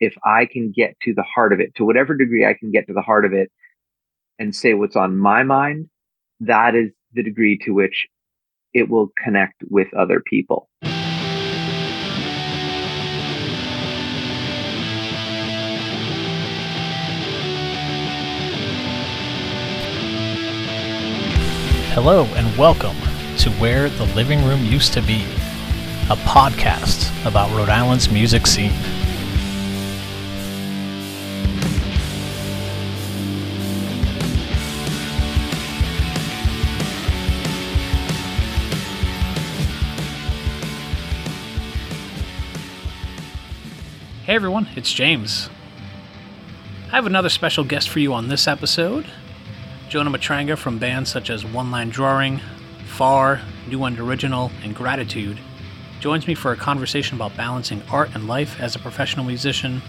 if I can get to the heart of it, to whatever degree I can get to the heart of it and say what's on my mind, that is the degree to which it will connect with other people. Hello, and welcome to Where the Living Room Used to Be, a podcast about Rhode Island's music scene. Everyone, it's James. I have another special guest for you on this episode. Jonah Matranga from bands such as One Line Drawing, Far, New End Original, and Gratitude joins me for a conversation about balancing art and life as a professional musician,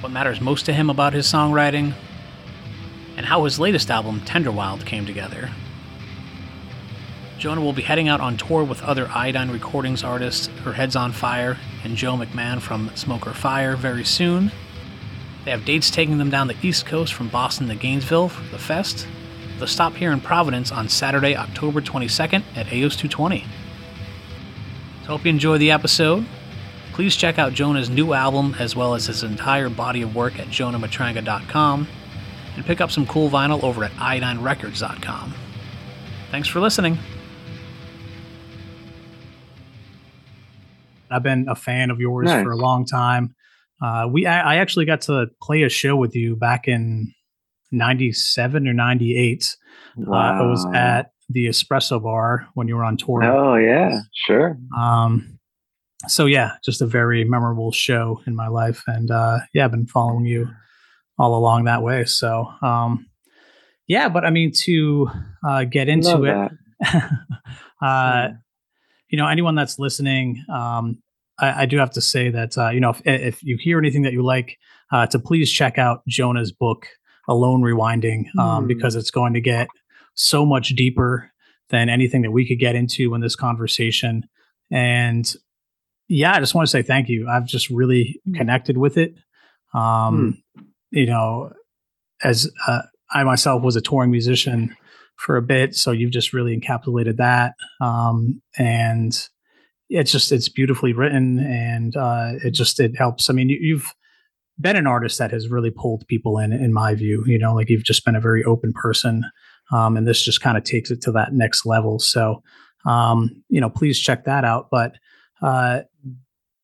what matters most to him about his songwriting, and how his latest album, Tenderwild, came together. Jonah will be heading out on tour with other Iodine Recordings artists, Her Head's on Fire, and Joe McMahon from Smoke or Fire very soon. They have dates taking them down the East Coast from Boston to Gainesville for the fest, They'll stop here in Providence on Saturday, October 22nd at AS220. So hope you enjoy the episode. Please check out Jonah's new album as well as his entire body of work at jonahmatranga.com and pick up some cool vinyl over at iodinerecords.com. Thanks for listening. I've been a fan of yours nice. for a long time. Uh, we I, I, actually got to play a show with you back in '97 or '98. Wow. Uh, it was at the Espresso Bar when you were on tour. Oh yeah, sure. Um, so yeah, just a very memorable show in my life, and uh, yeah, I've been following you all along that way. So um, yeah, but I mean to uh, get into Love it. uh, you know, anyone that's listening, um, I, I, do have to say that uh, you know if, if you hear anything that you like, uh, to please check out Jonah's book, Alone Rewinding, um, mm. because it's going to get so much deeper than anything that we could get into in this conversation. And yeah, I just want to say thank you. I've just really mm. connected with it. Um, mm. You know, as uh, I myself was a touring musician for a bit, so you've just really encapsulated that. Um, and it's just it's beautifully written and uh, it just it helps. I mean, you, you've been an artist that has really pulled people in, in my view. You know, like you've just been a very open person, um, and this just kind of takes it to that next level. So, um, you know, please check that out. But uh,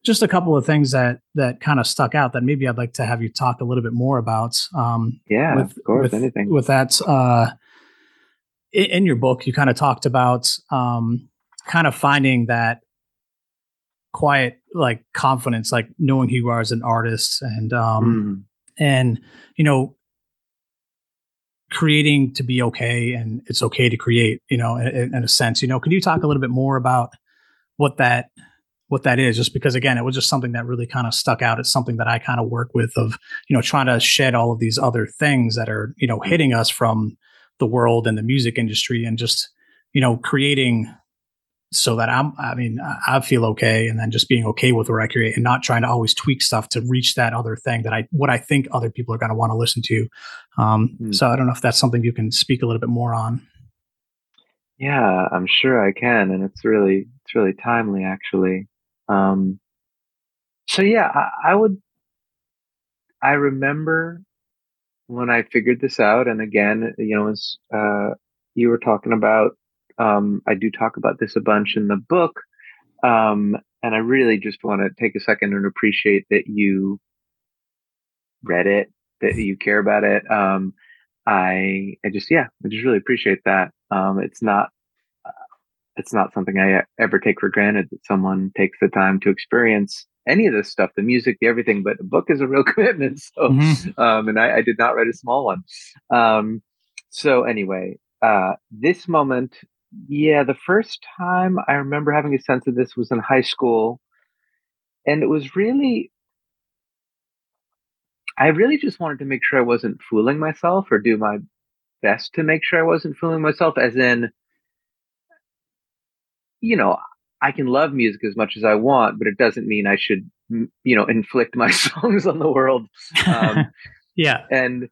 just a couple of things that that kind of stuck out that maybe I'd like to have you talk a little bit more about. Um, yeah, with, of course, with, anything with that. Uh, in, in your book, you kind of talked about um, kind of finding that quiet like confidence like knowing who you are as an artist and um mm. and you know creating to be okay and it's okay to create you know in, in, a sense you know. Can you talk a little bit more about what that what that is? Just because again it was just something that really kind of stuck out. It's something that i kind of work with of you know trying to shed all of these other things that are you know hitting us from the world and the music industry and just you know creating so that I'm, I mean, I feel okay. And then just being okay with where I create and not trying to always tweak stuff to reach that other thing that I, what I think other people are going to want to listen to. Um, mm. So I don't know if that's something you can speak a little bit more on. Yeah, I'm sure I can. And it's really, it's really timely actually. Um, so yeah, I, I would, I remember when I figured this out. And again, you know, as, uh, you were talking about um, I do talk about this a bunch in the book. Um, and I really just want to take a second and appreciate that you read it, that you care about it. Um, I, I just, yeah, I just really appreciate that. Um, it's not, uh, it's not something I ever take for granted that someone takes the time to experience any of this stuff, the music, the everything, but a book is a real commitment. So, mm-hmm. um, and I, I, did not write a small one. Um, so anyway, uh, this moment yeah, the first time I remember having a sense of this was in high school. And it was really, I really just wanted to make sure I wasn't fooling myself or do my best to make sure I wasn't fooling myself, as in, you know, I can love music as much as I want, but it doesn't mean I should you know, inflict my songs on the world. Um, yeah. And,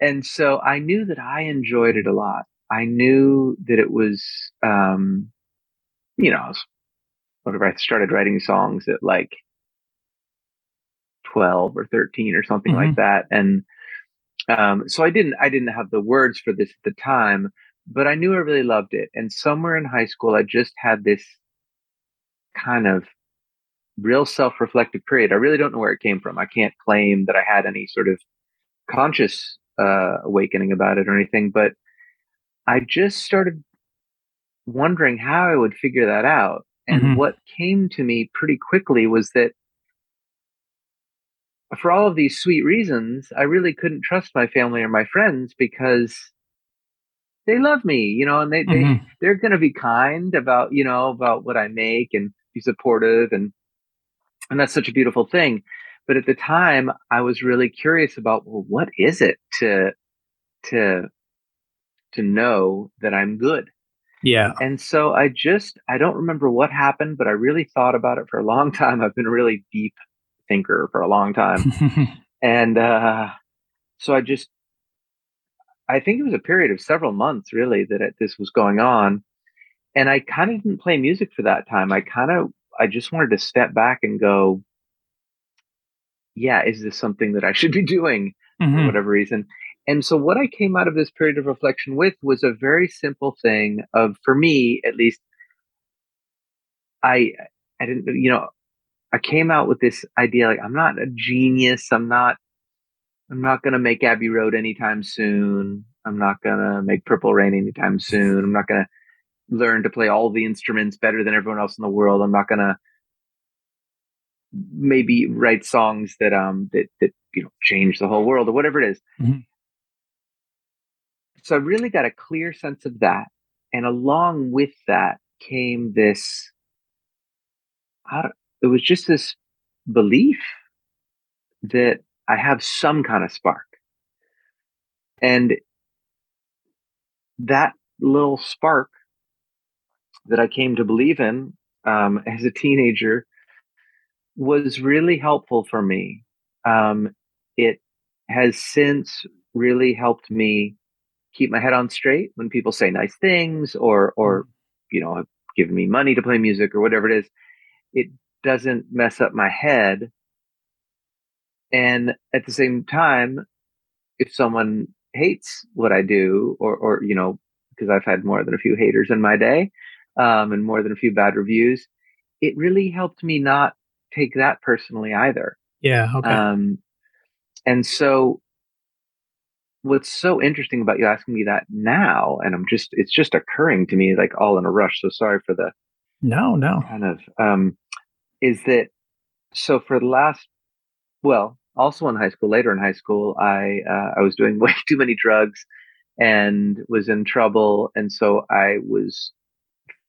and so I knew that I enjoyed it a lot. I knew that it was, um, you know, whatever. I started writing songs at like 12 or 13 or something mm-hmm. like that. And, um, so I didn't, I didn't have the words for this at the time, but I knew I really loved it. And somewhere in high school, I just had this kind of real self-reflective period. I really don't know where it came from. I can't claim that I had any sort of conscious uh, awakening about it or anything, but I just started wondering how I would figure that out. And mm-hmm. what came to me pretty quickly was that for all of these sweet reasons, I really couldn't trust my family or my friends because they love me, you know, and they, mm-hmm. they they're going to be kind about, you know, about what I make and be supportive and and that's such a beautiful thing. But at the time, I was really curious about well, what is it to to to know that I'm good. Yeah. And so I just I don't remember what happened, but I really thought about it for a long time. I've been a really deep thinker for a long time. and uh so I just I think it was a period of several months really that it, this was going on. And I kind of didn't play music for that time. I kind of I just wanted to step back and go, yeah, is this something that I should be doing mm-hmm. for whatever reason? And so what I came out of this period of reflection with was a very simple thing of, for me at least, I, I didn't, you know, I came out with this idea like I'm not a genius. I'm not, I'm not going to make Abbey Road anytime soon. I'm not going to make Purple Rain anytime soon. I'm not going to learn to play all the instruments better than everyone else in the world. I'm not gonna maybe write songs that um that that you know change the whole world or whatever it is. Mm-hmm. So I really got a clear sense of that, and along with that came this. it was just this belief that I have some kind of spark, and that little spark that I came to believe in um, as a teenager was really helpful for me. Um, it has since really helped me keep my head on straight when people say nice things or or mm. you know give me money to play music or whatever it is it doesn't mess up my head and at the same time if someone hates what i do or or you know because i've had more than a few haters in my day um, and more than a few bad reviews, it really helped me not take that personally either. Yeah. Okay. Um, and so what's so interesting about you asking me that now, and I'm just, it's just occurring to me like all in a rush. So sorry for the no, no kind of, um, is that so for the last, well, also in high school, later in high school, I, uh, I was doing way too many drugs and was in trouble. And so I was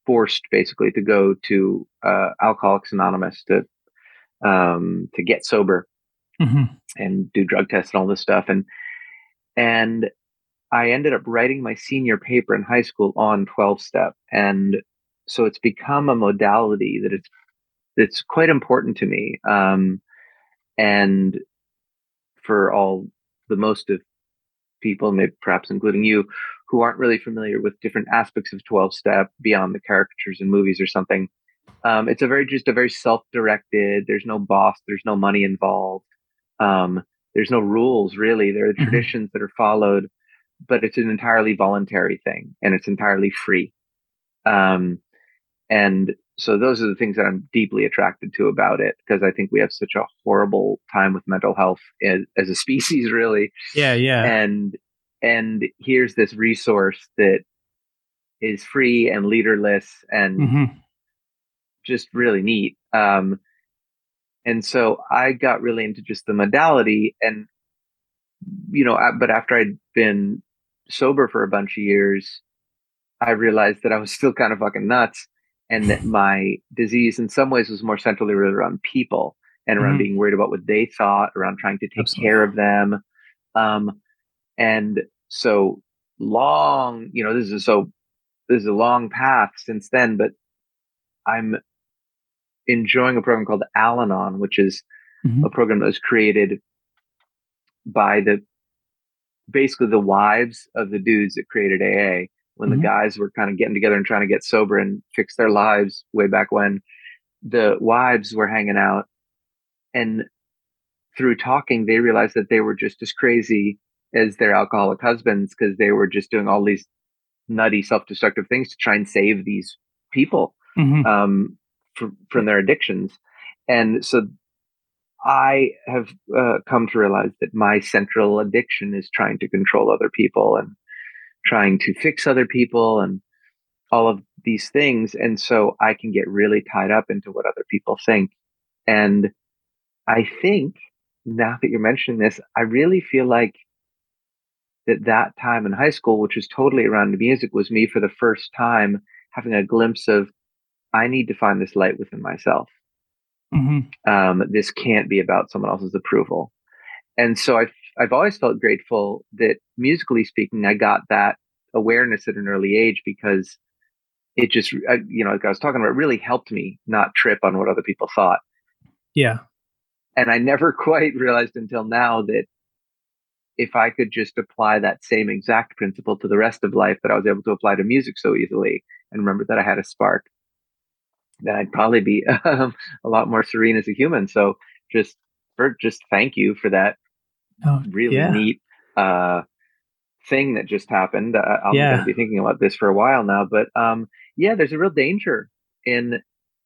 forced basically to go to uh, Alcoholics Anonymous to um, to get sober mm-hmm. and do drug tests and all this stuff. And and I ended up writing my senior paper in high school on 12 step. And so it's become a modality that it's it's quite important to me. Um, and for all the most of people, maybe perhaps including you, who aren't really familiar with different aspects of 12 step beyond the caricatures in movies or something. Um, it's a very, just a very self-directed, there's no boss, there's no money involved. Um, there's no rules really. There are mm-hmm. traditions that are followed, but it's an entirely voluntary thing and it's entirely free. Um, and so those are the things that I'm deeply attracted to about it because I think we have such a horrible time with mental health as, as a species, really. Yeah, yeah. And and here's this resource that is free and leaderless and mm-hmm. just really neat. Um, and so I got really into just the modality and, you know, but after I'd been sober for a bunch of years, I realized that I was still kind of fucking nuts and that my disease in some ways was more centrally rooted around people and around mm-hmm. being worried about what they thought, around trying to take Absolutely. care of them. Um, and so long, you know, this is so this is a long path since then, but I'm enjoying a program called Al Anon, which is mm-hmm. a program that was created by the basically the wives of the dudes that created AA when mm-hmm. the guys were kind of getting together and trying to get sober and fix their lives way back when the wives were hanging out and through talking they realized that they were just as crazy as their alcoholic husbands because they were just doing all these nutty self-destructive things to try and save these people mm-hmm. um, from, from their addictions and so I have uh, come to realize that my central addiction is trying to control other people and trying to fix other people and all of these things. And so I can get really tied up into what other people think. And I think now that you're mentioning this, I really feel like that that time in high school, which was totally around music, was me for the first time having a glimpse of I need to find this light within myself. Mm-hmm. Um, this can't be about someone else's approval. And so I've, I've always felt grateful that musically speaking, I got that awareness at an early age because it just, uh, you know, like I was talking about, it really helped me not trip on what other people thought. Yeah. And I never quite realized until now that if I could just apply that same exact principle to the rest of life that I was able to apply to music so easily and remember that I had a spark, then I'd probably be um, a lot more serene as a human. So just for just thank you for that oh, really yeah. neat uh, thing that just happened. Uh, I'm yeah. going to be thinking about this for a while now, but um, yeah, there's a real danger in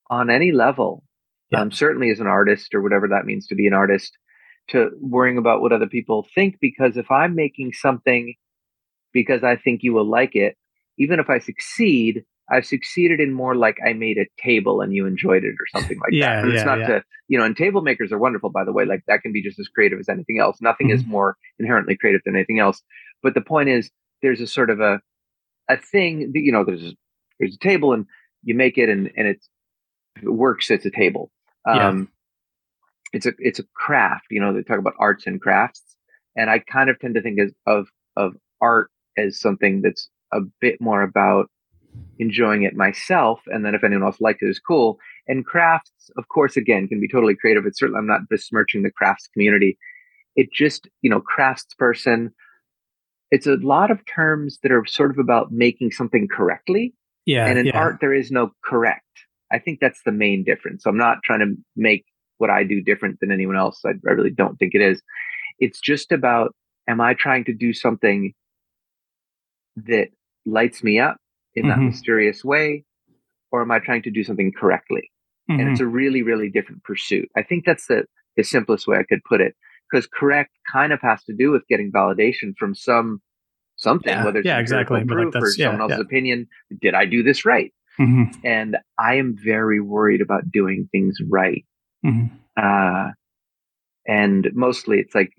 on any level. Yeah. Um, certainly as an artist or whatever that means to be an artist, to worrying about what other people think. Because if I'm making something because I think you will like it, even if I succeed, I've succeeded in more like I made a table and you enjoyed it or something like yeah, that. But it's not yeah. to, you know, and table makers are wonderful, by the way. Like that can be just as creative as anything else. Nothing mm-hmm. is more inherently creative than anything else. But the point is, there's a sort of a, a thing that, you know, there's a, there's a table and you make it and, and it's, if it works, it's a table. Um, yeah. it's a, it's a craft, you know, they talk about arts and crafts. And I kind of tend to think as, of, of art as something that's a bit more about enjoying it myself. And then if anyone else likes it, is cool. And crafts, of course, again, can be totally creative. It's certainly, I'm not besmirching the crafts community. It just, you know, crafts person, it's a lot of terms that are sort of about making something correctly. Yeah. And in yeah. art, there is no correct. I think that's the main difference. So I'm not trying to make what I do different than anyone else. I, I really don't think it is. It's just about, am I trying to do something that lights me up in mm-hmm. that mysterious way? Or am I trying to do something correctly? Mm-hmm. And it's mm-hmm. a really, really different pursuit. I think that's the, the simplest way I could put it. Because correct kind of has to do with getting validation from some something, yeah, whether it's yeah, exactly. proof like or yeah, someone else's yeah. opinion. Did I do this right? Mm-hmm. And I am very worried about doing things right. Mm-hmm. Uh, and mostly it's like,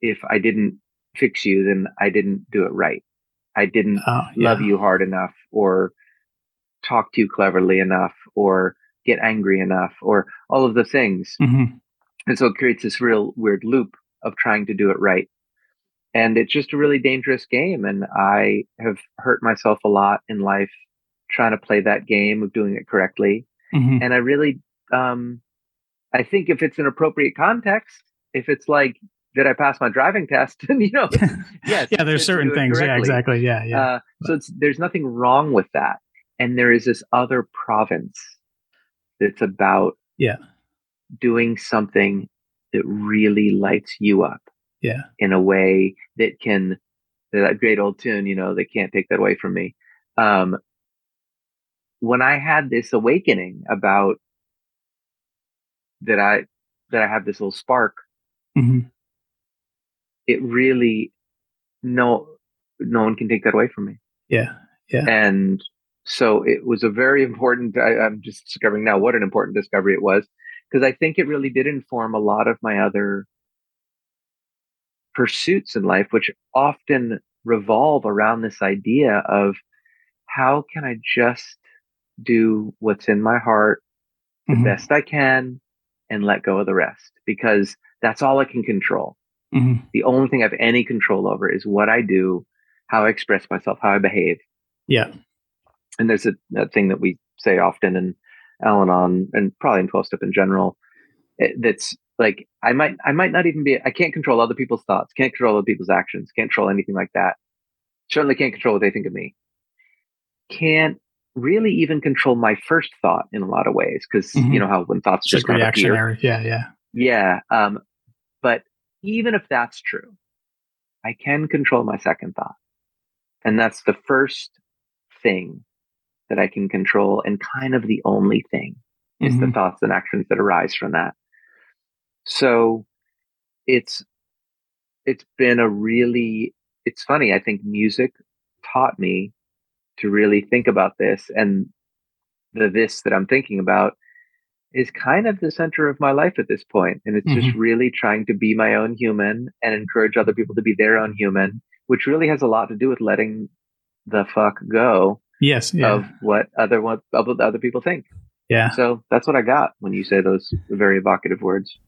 if I didn't fix you, then I didn't do it right. I didn't oh, yeah. love you hard enough or talk to you cleverly enough or get angry enough or all of the things. Mm-hmm. And so it creates this real weird loop of trying to do it right. And it's just a really dangerous game. And I have hurt myself a lot in life trying to play that game of doing it correctly. Mm-hmm. And I really, um, I think if it's an appropriate context, if it's like did I pass my driving test? and you know, yes, yeah, there's certain things. Yeah, exactly. Yeah, yeah. Uh, so it's, there's nothing wrong with that. And there is this other province that's about yeah doing something that really lights you up. Yeah, in a way that can that great old tune. You know, they can't take that away from me. Um, when I had this awakening about that, I that I have this little spark. Mm-hmm it really no no one can take that away from me. Yeah, yeah. And so it was a very important. I, I'm just discovering now what an important discovery it was because I think it really did inform a lot of my other pursuits in life, which often revolve around this idea of how can I just do what's in my heart the mm-hmm. best I can and let go of the rest because that's all I can control. Mm-hmm. The only thing I have any control over is what I do, how I express myself, how I behave. Yeah. And there's a, a thing that we say often in Al Anon and probably in 12 step in general. Eh, that's like I might I might not even be I can't control other people's thoughts, can't control other people's actions, can't control anything like that. Certainly can't control what they think of me. Can't really even control my first thought in a lot of ways because mm-hmm. you know how when thoughts just, just reactionary, appear, yeah, yeah, yeah. Um, but even if that's true, I can control my second thought, and that's the first thing that I can control, and kind of the only thing is mm-hmm. the thoughts and actions that arise from that. So it's it's been a really it's funny. I think music taught me to really think about this and the this that I'm thinking about is kind of the center of my life at this point and it's mm-hmm. just really trying to be my own human and encourage other people to be their own human which really has a lot to do with letting the fuck go yes yeah. of what other what other people think yeah so that's what i got when you say those very evocative words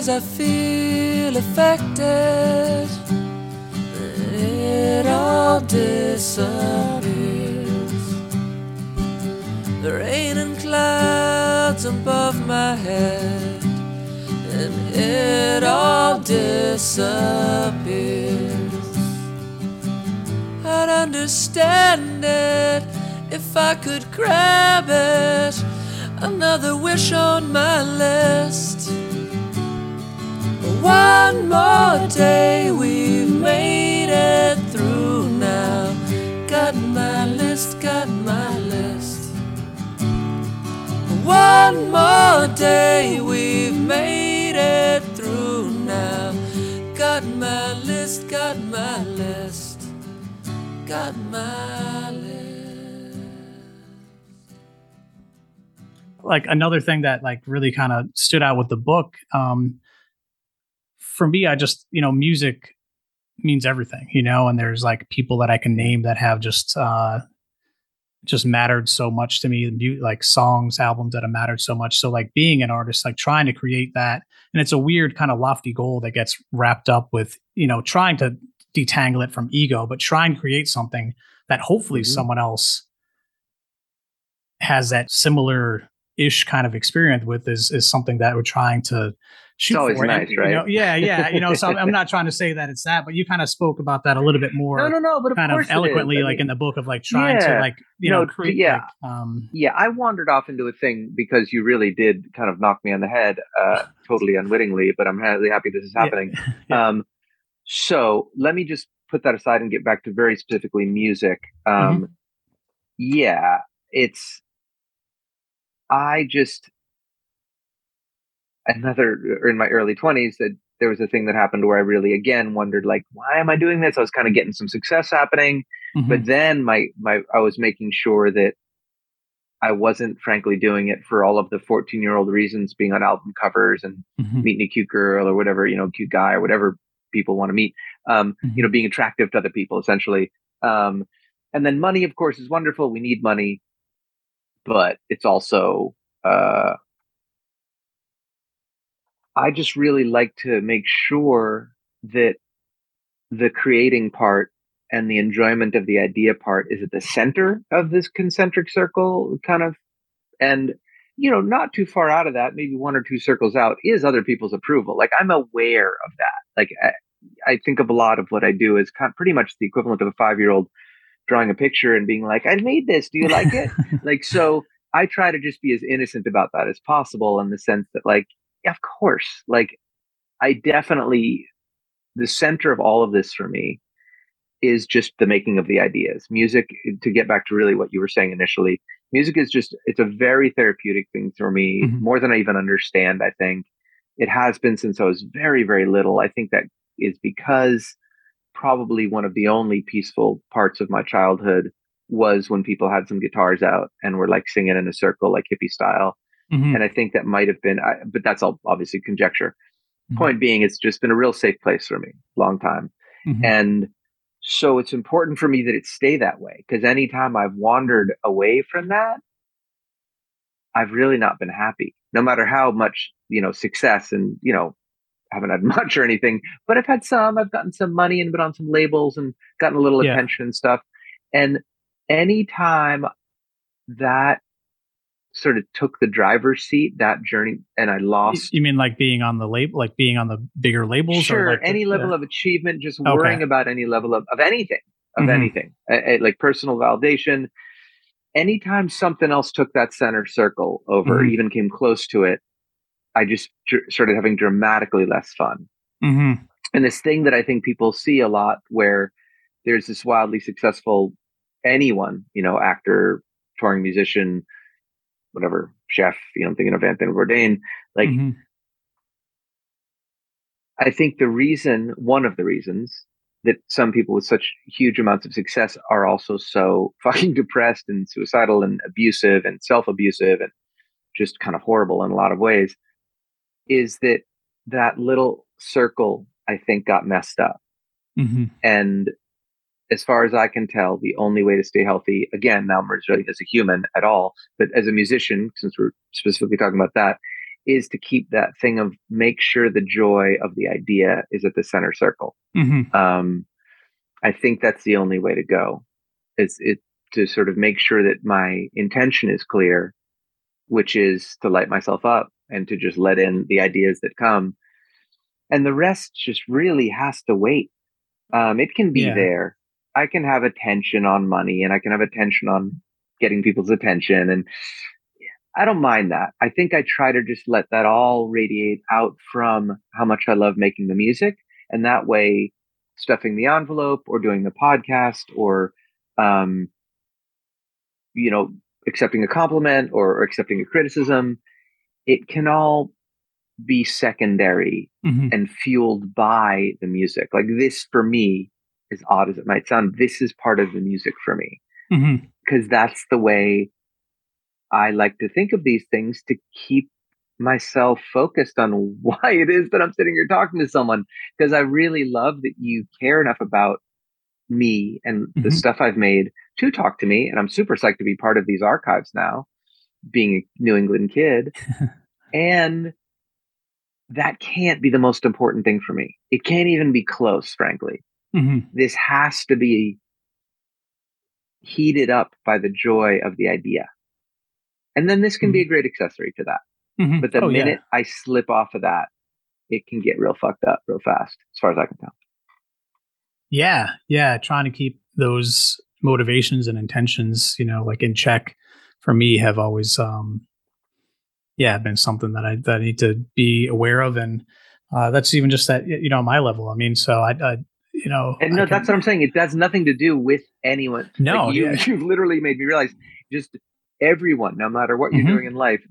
as I feel affected, it all disappears. The rain and clouds above my head, and it all disappears. I'd understand it if I could grab it. Another wish on my list. One more day, we've made it through now. Got my list, got my list. One more day, we've made it through now. Got my list, got my list, got my list. Like another thing that like really kind of stood out with the book, um, for me, I just, you know, music means everything, you know, and there's like people that I can name that have just, uh, just mattered so much to me, like songs, albums that have mattered so much. So, like being an artist, like trying to create that, and it's a weird kind of lofty goal that gets wrapped up with, you know, trying to detangle it from ego, but try and create something that hopefully mm-hmm. someone else has that similar ish kind of experience with is is something that we're trying to shoot it's always for. nice, right? You know, yeah, yeah. You know, so I'm not trying to say that it's that, but you kind of spoke about that a little bit more. No, no, no. But of kind of eloquently, like mean, in the book of like trying yeah, to like you no, know create. Yeah, like, um, yeah. I wandered off into a thing because you really did kind of knock me on the head, uh, totally unwittingly. But I'm really happy this is happening. Yeah. yeah. Um, so let me just put that aside and get back to very specifically music. Um, mm-hmm. Yeah, it's. I just another in my early 20s that there was a thing that happened where I really again wondered like why am I doing this? I was kind of getting some success happening, mm-hmm. but then my my I was making sure that I wasn't frankly doing it for all of the 14 year old reasons being on album covers and mm-hmm. meeting a cute girl or whatever, you know, cute guy or whatever people want to meet. Um, mm-hmm. you know, being attractive to other people essentially. Um, and then money, of course, is wonderful. We need money, but it's also uh, I just really like to make sure that the creating part and the enjoyment of the idea part is at the center of this concentric circle kind of and you know not too far out of that maybe one or two circles out is other people's approval like i'm aware of that like i, I think of a lot of what i do as kind of pretty much the equivalent of a five year old drawing a picture and being like i made this do you like it? Like so i try to just be as innocent about that as possible in the sense that like of course. Like, I definitely, the center of all of this for me is just the making of the ideas. Music, to get back to really what you were saying initially, music is just, it's a very therapeutic thing for me, mm-hmm. more than I even understand, I think. It has been since I was very, very little. I think that is because probably one of the only peaceful parts of my childhood was when people had some guitars out and were like singing in a circle, like hippie style. Mm-hmm. And I think that might have been, but that's all obviously conjecture. Mm-hmm. Point being, it's just been a real safe place for me, long time. Mm-hmm. And so it's important for me that it stay that way because anytime I've wandered away from that, I've really not been happy. No matter how much, you know, success and, you know, haven't had much or anything, but I've had some. I've gotten some money and been on some labels and gotten a little Yeah. attention and stuff. And anytime that sort of took the driver's seat, that journey, and I lost You mean like being on the label, like being on the bigger labels? sure or like the- any level yeah. of achievement just Okay. worrying about any level of, of anything of Mhm. anything like personal validation anytime something else took that center circle over Mhm. even came close to it i just dr- started having dramatically less fun Mhm. and this thing that i think people see a lot where there's this wildly successful anyone you know actor touring musician whatever chef you know i'm thinking of anthony bourdain like Mhm. I think the reason, one of the reasons that some people with such huge amounts of success are also so fucking depressed and suicidal and abusive and self abusive and just kind of horrible in a lot of ways is that that little circle, I think, got messed up. Mhm. And as far as I can tell, the only way to stay healthy, again, now I'm resilient as a human at all, but as a musician, since we're specifically talking about that, is to keep that thing of make sure the joy of the idea is at the center circle. Mhm. Um, I think that's the only way to go. Is it to sort of make sure that my intention is clear, which is to light myself up and to just let in the ideas that come, and the rest just really has to wait. Um, it can be Yeah. there. I can have attention on money, and I can have attention on getting people's attention, and I don't mind that. I think I try to just let that all radiate out from how much I love making the music. And that way, stuffing the envelope or doing the podcast or, um, you know, accepting a compliment or, or accepting a criticism, it can all be secondary Mhm. and fueled by the music. Like this for me, as odd as it might sound, this is part of the music for me Mhm. because that's the way I like to think of these things to keep myself focused on why it is that I'm sitting here talking to someone because I really love that you care enough about me and the Mhm. stuff I've made to talk to me and I'm super psyched to be part of these archives now being a New England kid and that can't be the most important thing for me. It can't even be close frankly Mhm. this has to be heated up by the joy of the idea. And then this can be a great accessory to that. Mhm. But the Oh, yeah. minute I slip off of that, it can get real fucked up real fast, as far as I can tell. Yeah, yeah, trying to keep those motivations and intentions, you know, like in check for me have always um yeah, been something that I that I need to be aware of and uh that's even just that, you know my level. I mean, so I, I you know, And no, can- that's what I'm saying. It has nothing to do with anyone. No, Like, you, yeah. you've literally made me realize just everyone, no matter what you're Mhm. doing in life,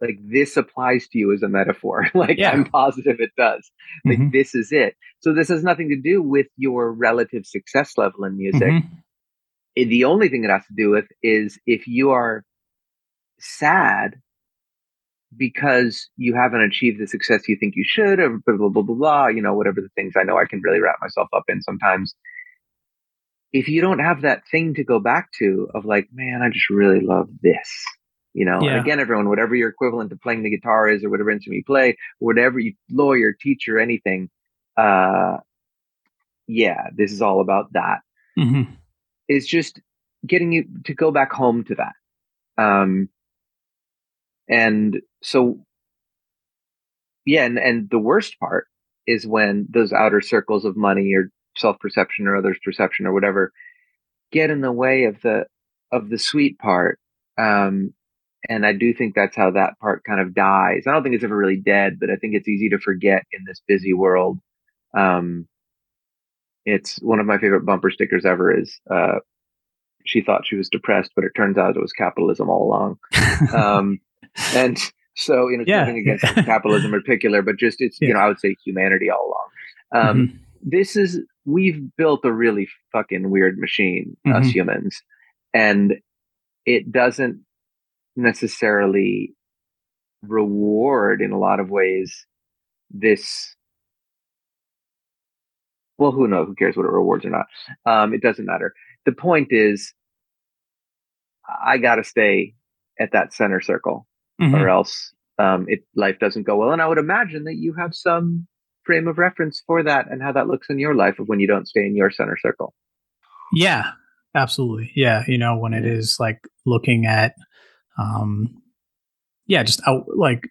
like this applies to you as a metaphor. like Yeah. I'm positive it does. Like Mhm. this is it. So this has nothing to do with your relative success level in music. Mhm. it- the only thing it has to do with is if you are sad because you haven't achieved the success you think you should, or blah, blah, blah, blah, blah, you know, whatever the things I know I can really wrap myself up in sometimes. If you don't have that thing to go back to of like, man, I just really love this, you know, Yeah. and again, everyone, whatever your equivalent to playing the guitar is or whatever instrument you play, whatever you lawyer, teacher, anything, uh, yeah, this is all about that Mhm. is just getting you to go back home to that. Um, and so, yeah, and, and the worst part is when those outer circles of money or self perception or others' perception or whatever get in the way of the of the sweet part. Um, and I do think that's how that part kind of dies. I don't think it's ever really dead, but I think it's easy to forget in this busy world. Um, it's one of my favorite bumper stickers ever is uh, she thought she was depressed, but it turns out it was capitalism all along. Um, and so, you know, Yeah. nothing against capitalism in particular, but just it's, you know, I would say humanity all along. Um, Mhm. This is, we've built a really fucking weird machine, us Mhm. humans, and it doesn't necessarily reward in a lot of ways this well who knows who cares what it rewards or not um, it doesn't matter the point is i gotta stay at that center circle Mhm. or else um, it life doesn't go well. And I would imagine that you have some frame of reference for that and how that looks in your life of when you don't stay in your center circle. Yeah, absolutely. Yeah, you know when it is like looking at, um, yeah, just out like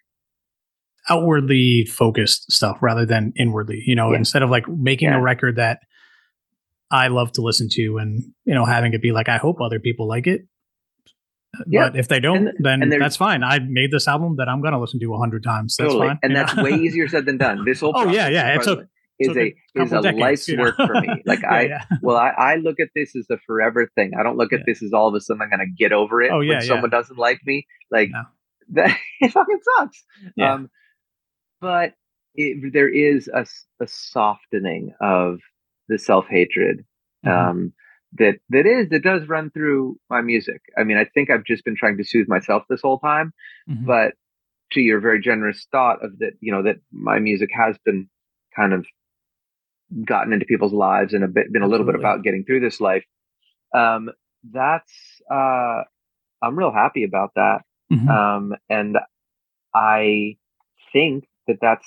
outwardly focused stuff rather than inwardly. You know, Yeah. instead of like making Yeah. a record that I love to listen to and you know having it be like I hope other people like it. Yeah. But if they don't, And- then and that's fine. I made this album that I'm going to listen to a hundred times. That's totally. fine. And that's know? way easier said than done. This whole Oh, yeah, yeah, it by the took- is took a a is a decades, life's you know? work for me. Like Yeah, I yeah. well, I, I look at this as a forever thing. I don't look at Yeah. this as all of a sudden I'm gonna get over it Oh, yeah, when someone doesn't like me. Like No. that it fucking sucks. Yeah. Um but it, there is a softening of the self hatred Mhm. um, that that is that does run through my music. I mean, I think I've just been trying to soothe myself this whole time, Mhm. but to your very generous thought of that, you know, that my music has been kind of gotten into people's lives and a bit been a little bit about getting through this life. Um, that's uh, I'm real happy about that, Mhm. um, and I think that that's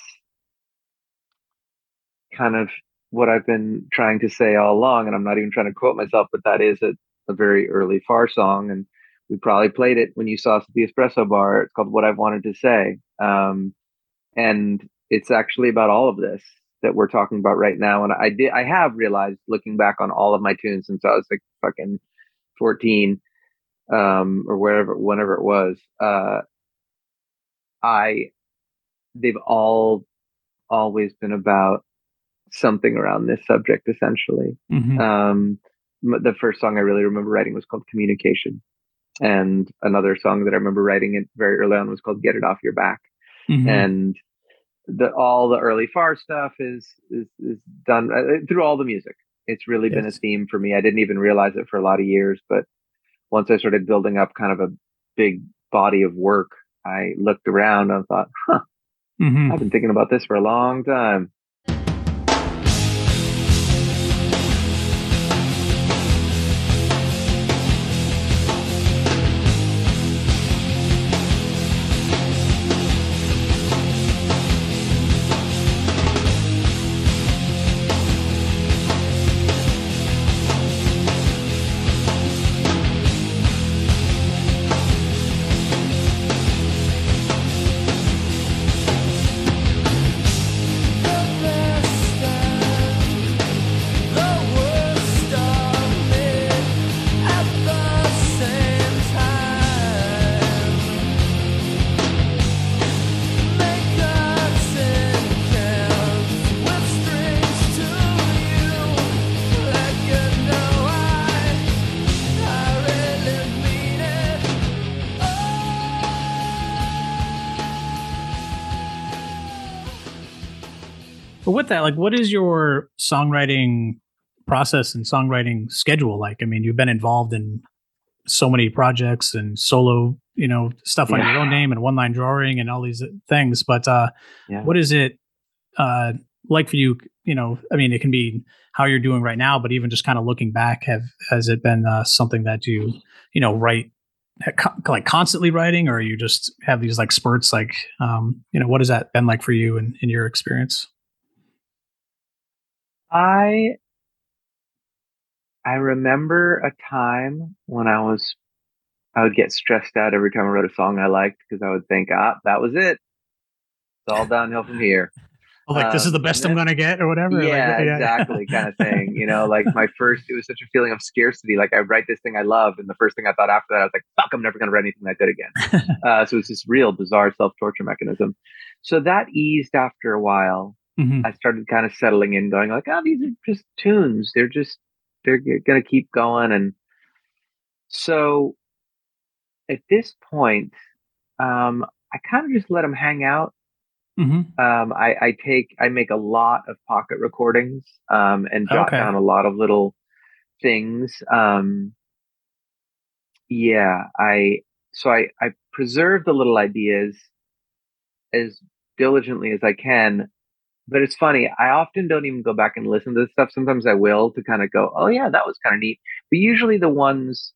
kind of what I've been trying to say all along. And I'm not even trying to quote myself, but that is a, a very early Far song. And we probably played it when you saw us at the espresso bar. It's called What I've Wanted to Say. Um, and it's actually about all of this that we're talking about right now. And I did, I have realized looking back on all of my tunes since I was like fucking 14, um, or wherever, whenever it was, uh, I, they've all always been about something around this subject essentially. Mhm. Um, the first song I really remember writing was called Communication. And another song that I remember writing it very early on was called Get It Off Your Back. Mhm. And the all the early far stuff is is is done uh, through all the music. It's really been a theme for me. I didn't even realize it for a lot of years, but once I started building up kind of a big body of work, I looked around and thought, huh, Mhm. I've been thinking about this for a long time. That, like, what is your songwriting process and songwriting schedule like? I mean, you've been involved in so many projects and solo, you know, stuff on your own name and one line drawing and all these things. But uh, Yeah. what is it uh, like for you? You know, I mean, it can be how you're doing right now, but even just kind of looking back, have has it been uh, something that you, you know, write like constantly writing, or you just have these like spurts? Like, um, you know, what has that been like for you in, in your experience? I I remember a time when I was I would get stressed out every time I wrote a song I liked because I would think, ah, that was it. It's all downhill from here. Oh, like this is Um, the best and I'm gonna get, or whatever. Like, yeah, exactly, kind of thing. You know, like my first, it was such a feeling of scarcity. Like I write this thing I love, and the first thing I thought after that, I was like, "Fuck, I'm never going to write anything that good again." uh, so it's this real bizarre self torture mechanism. So that eased after a while. Mhm. I started kind of settling in, going like, "Oh, these are just tunes. They're just they're going to keep going." And so at this point, um, I kind of just let them hang out Mhm. um, I, I take I make a lot of pocket recordings um, and jot Okay. down a lot of little things. Um, yeah, I so I I preserve the little ideas as diligently as I can. But it's funny, I often don't even go back and listen to this stuff. Sometimes I will to kind of go, oh yeah, that was kind of neat. But usually the ones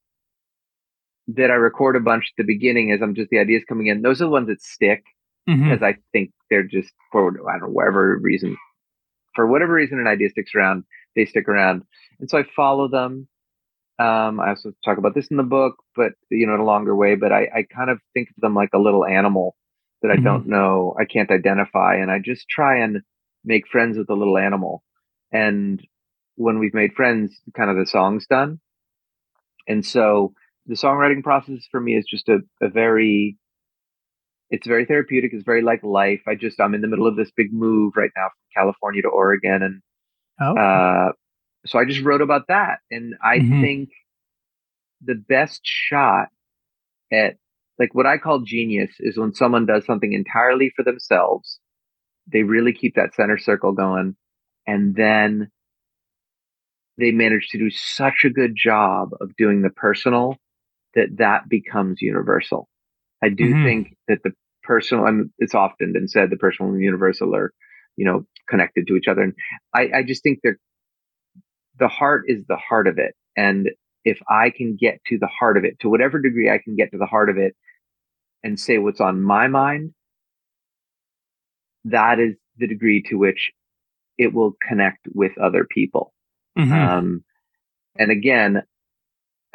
that I record a bunch at the beginning as I'm just the ideas coming in, those are the ones that stick because I think they're just for I don't know whatever reason, for whatever reason, an idea sticks around. They stick around, and so I follow them. Um, I also talk about this in the book, but you know, in a longer way. But I, I kind of think of them like a little animal that I Mhm. don't know, I can't identify, and I just try and make friends with the little animal. And when we've made friends, kind of the song's done. And so the songwriting process for me is just a, a very it's very therapeutic it's very like life i just i'm in the middle of this big move right now from california to oregon and Oh, uh so i just wrote about that and i Mhm. think the best shot at like what i call genius is when someone does something entirely for themselves they really keep that center circle going and then they manage to do such a good job of doing the personal that that becomes universal. I do Mhm. think that the personal, and it's often been said the personal and the universal are, you know, connected to each other. And I, I just think they're, the heart is the heart of it. And if I can get to the heart of it, to whatever degree I can get to the heart of it and say what's on my mind, that is the degree to which it will connect with other people. Mhm. Um, and again,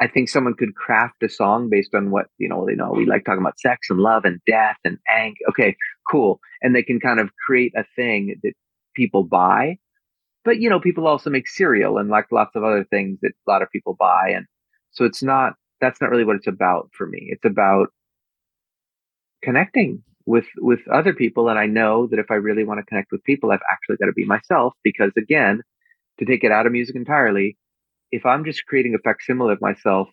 I think someone could craft a song based on what, you know, they know we like talking about sex and love and death and ang. Okay, cool. And they can kind of create a thing that people buy. But, you know, people also make cereal and like lots of other things that a lot of people buy. And so it's not, that's not really what it's about for me. It's about connecting with with other people and i know that if i really want to connect with people i've actually got to be myself because again to take it out of music entirely if i'm just creating a facsimile of myself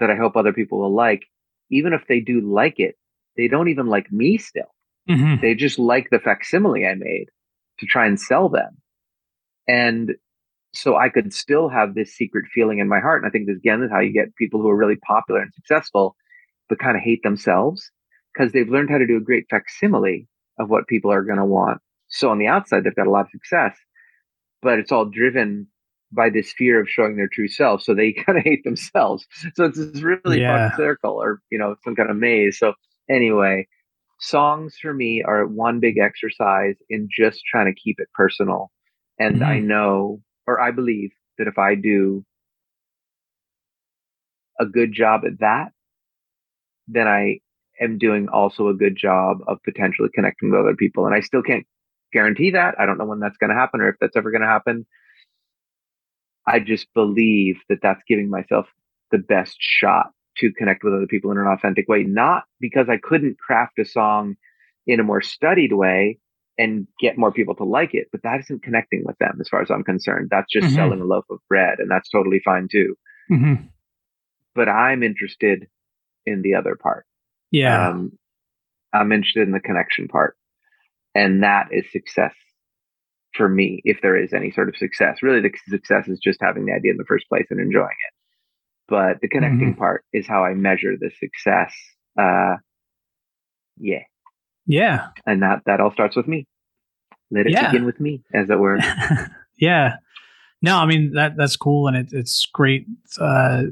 that i hope other people will like even if they do like it they don't even like me still. Mhm. they just like the facsimile i made to try and sell them. And so i could still have this secret feeling in my heart and i think this again is how you get people who are really popular and successful but kind of hate themselves because they've learned how to do a great facsimile of what people are going to want. So on the outside, they've got a lot of success, but it's all driven by this fear of showing their true self. So they kind of hate themselves. So it's this really Yeah. fun circle or, you know, some kind of maze. So anyway, songs for me are one big exercise in just trying to keep it personal. And I mm-hmm. know, or I believe that if I do a good job at that, then I am doing also a good job of potentially connecting with other people. And I still can't guarantee that. I don't know when that's going to happen or if that's ever going to happen. I just believe that that's giving myself the best shot to connect with other people in an authentic way, not because I couldn't craft a song in a more studied way and get more people to like it, but that isn't connecting with them as far as I'm concerned. That's just Mhm. selling a loaf of bread, and that's totally fine too. Mhm. But I'm interested in the other part. Yeah. Um, I'm interested in the connection part. And that is success for me, if there is any sort of success. Really, the success is just having the idea in the first place and enjoying it. But the connecting part is how I measure the success. Uh, yeah. yeah. And that, that all starts with me. Let it Yeah. begin with me, as it were. yeah. No, I mean that that's cool, and it, it's great uh,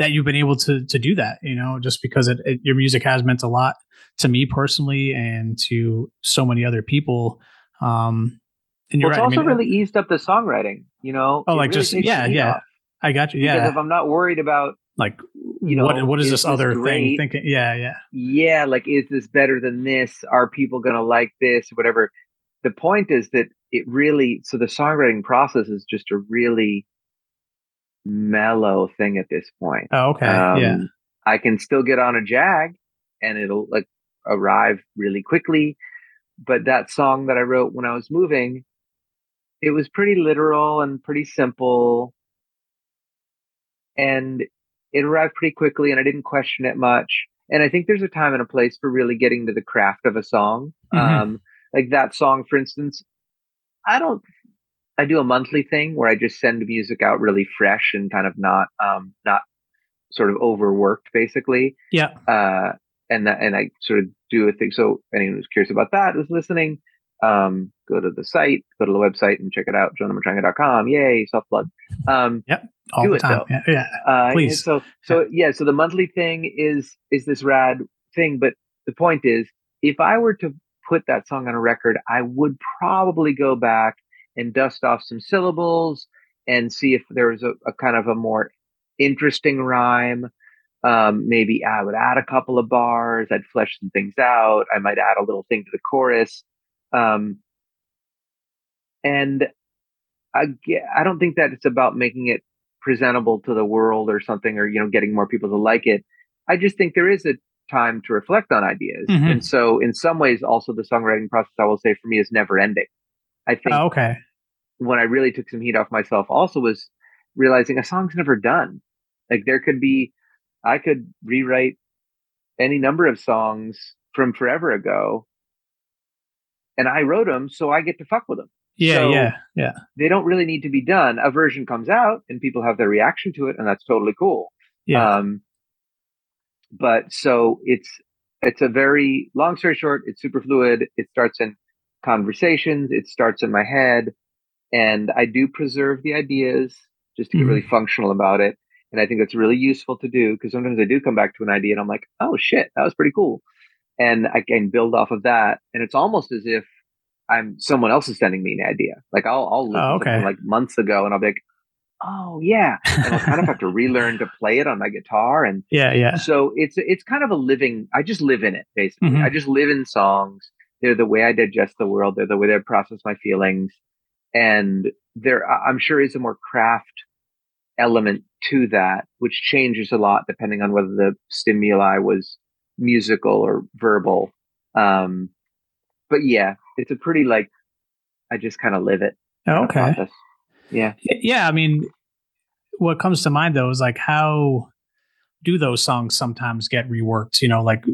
that you've been able to to do that. You know, just because it, it, your music has meant a lot to me personally and to so many other people. Um, and you're Well, it's right. also I mean, really eased up the songwriting, you know? Oh, like really just- yeah, yeah. off. I got you. Yeah, Because if I'm not worried about, Like, you know, what what is, is this this other thing? Thinking, yeah, yeah. yeah, like, is this better than this? Are people going to like this? Whatever. The point is that it really, so the songwriting process is just a really mellow thing at this point. Oh, okay. Um, yeah. I can still get on a jag and it'll like arrive really quickly. But that song that I wrote when I was moving, it was pretty literal and pretty simple. And it arrived pretty quickly and I didn't question it much. And I think there's a time and a place for really getting to the craft of a song. Mhm. Um, like that song, for instance, I don't, I do a monthly thing where I just send music out really fresh and kind of not, um, not sort of overworked basically. Yeah. Uh, and that, and I sort of do a thing. So anyone who's curious about that who's listening, um, go to the site, go to the website and check it out, jonahmatranga.com. Yay, self plug. Um, All do the it, time. though. Yeah. yeah. uh, Please. So, so yeah, so the monthly thing is, is this rad thing, but the point is if I were to put that song on a record, I would probably go back and dust off some syllables and see if there was a, a kind of a more interesting rhyme. Um, maybe I would add a couple of bars. I'd flesh some things out. I might add a little thing to the chorus. Um, and I, I don't think that it's about making it presentable to the world or something, or you know, getting more people to like it. I just think there is a time to reflect on ideas, Mhm. and so in some ways, also the songwriting process, I will say, for me, is never ending. I think Oh, okay. When I really took some heat off myself also was realizing a song's never done. Like there could be, I could rewrite any number of songs from forever ago and I wrote them, so I get to fuck with them. Yeah, So- yeah, yeah. They don't really need to be done. A version comes out and people have their reaction to it and that's totally cool. Yeah. Um, but so it's it's a very long story short. It's super fluid. It starts in conversations. It starts in my head, and I do preserve the ideas just to get Mhm. really functional about it. And I think that's really useful to do because sometimes I do come back to an idea and I'm like, oh shit, that was pretty cool, and I can build off of that. And it's almost as if I'm someone else is sending me an idea. Like I'll I'll listen Oh, okay. like months ago, and I'll be like, oh yeah, and I'll kind of have to relearn to play it on my guitar and yeah, yeah. so it's it's kind of a living i just live in it basically Mhm. i just live in songs they're the way i digest the world they're the way i process my feelings and there i'm sure is a more craft element to that which changes a lot depending on whether the stimuli was musical or verbal um but yeah it's a pretty like i just kind of live it Okay. process. yeah Yeah, I mean, what comes to mind though is like how do those songs sometimes get reworked? You know, like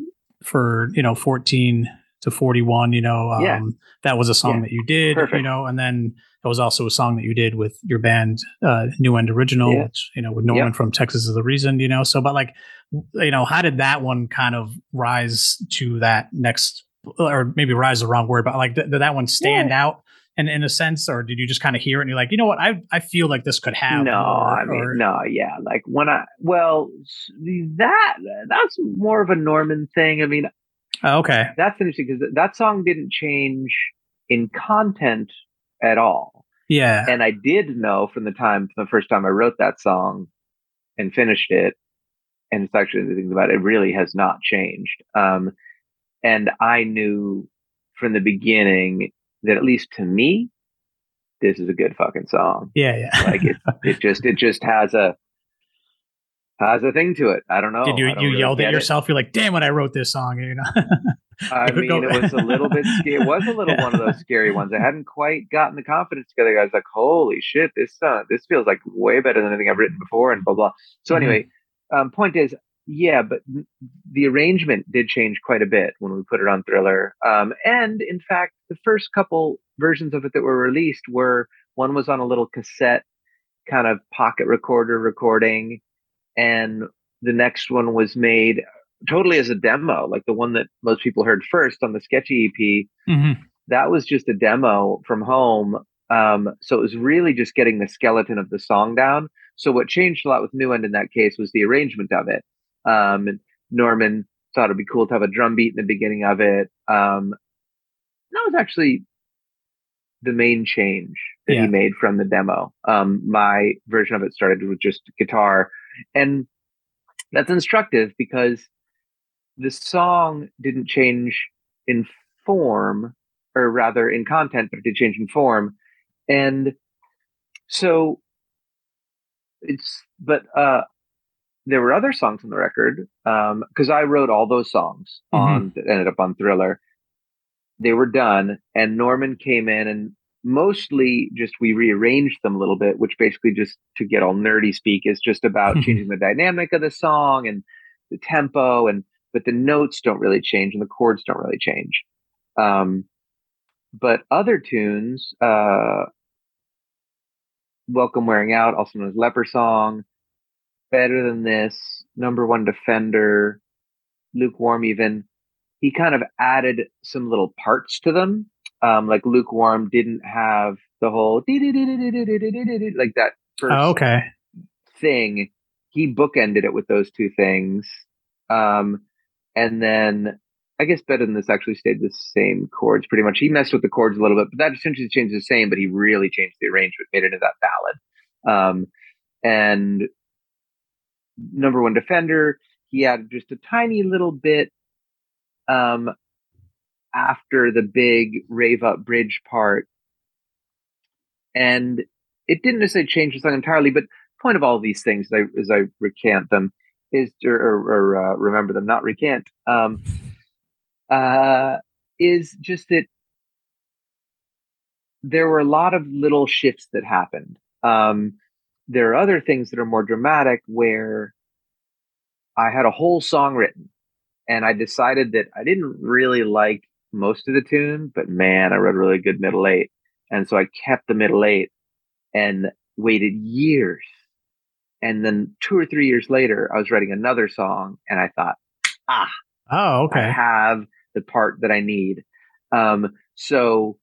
for you know fourteen to forty one. You know, um, Yeah. that was a song Yeah. that you did. You know, and then it was also a song that you did with your band, uh, New End Original, Yeah. which you know with Norman from Texas is the reason. You know, so but like you know, how did that one kind of rise to that next? Or maybe rise the wrong word, but like did, did that one stand out in, in a sense, or did you just kind of hear it and you're like, you know what, I I feel like this could have. no, more, I mean, or- no, yeah. Like when I, well, that that's more of a Norman thing. I mean, Oh, okay, that's interesting because that song didn't change in content at all. yeah, And I did know from the time, from the first time I wrote that song and finished it, and it's actually the thing about it, it really has not changed. Um, and I knew from the beginning that at least to me, this is a good fucking song yeah, yeah. like it it just it just has a has a thing to it i don't know Did you you really yelled at it. yourself? You're like, damn it, I wrote this song. You know. i mean it was a little bit scary it was a little Yeah. one of those scary ones i hadn't quite gotten the confidence together i was like holy shit this uh, this feels like way better than anything i've written before and blah blah so Mhm. anyway um point is yeah but the arrangement did change quite a bit when we put it on thriller um and in fact the first couple versions of it that were released were one was on a little cassette kind of pocket recorder recording and the next one was made totally as a demo like the one that most people heard first on the sketchy ep Mhm. that was just a demo from home um, so it was really just getting the skeleton of the song down so what changed a lot with new end in that case was the arrangement of it um, and norman thought it'd be cool to have a drum beat in the beginning of it um, that was actually the main change that Yeah. he made from the demo. Um, my version of it started with just guitar, and that's instructive because the song didn't change in form, or rather in content, but it did change in form, and so it's. But uh, there were other songs on the record because I wrote all those songs on that ended up on Thriller. They were done, and Norman came in and mostly just we rearranged them a little bit, which basically just to get all nerdy speak is just about changing the dynamic of the song and the tempo and but the notes don't really change and the chords don't really change. Um, but other tunes, uh, Welcome Wearing Out, also known as Leper Song, Better Than This, Number One Defender, Lukewarm even, he kind of added some little parts to them. Um, like Lukewarm didn't have the whole like that first Oh, okay. thing. He bookended it with those two things. Um, and then I guess better than this actually stayed the same chords pretty much. He messed with the chords a little bit, but that essentially changed the same, but he really changed the arrangement, made it into that ballad. Um, and number one defender, he added just a tiny little bit um, after the big rave up bridge part. And it didn't necessarily change the song entirely, but point of all of these things as I, as I recant them is or, or, or uh, remember them, not recant, um, uh, is just that there were a lot of little shifts that happened. Um, there are other things that are more dramatic where I had a whole song written and I decided that I didn't really like most of the tune, but man, I wrote a really good middle eight. And so I kept the middle eight and waited years. And then two or three years later, I was writing another song and I thought, ah, oh, okay. I have the part that I need. Um, so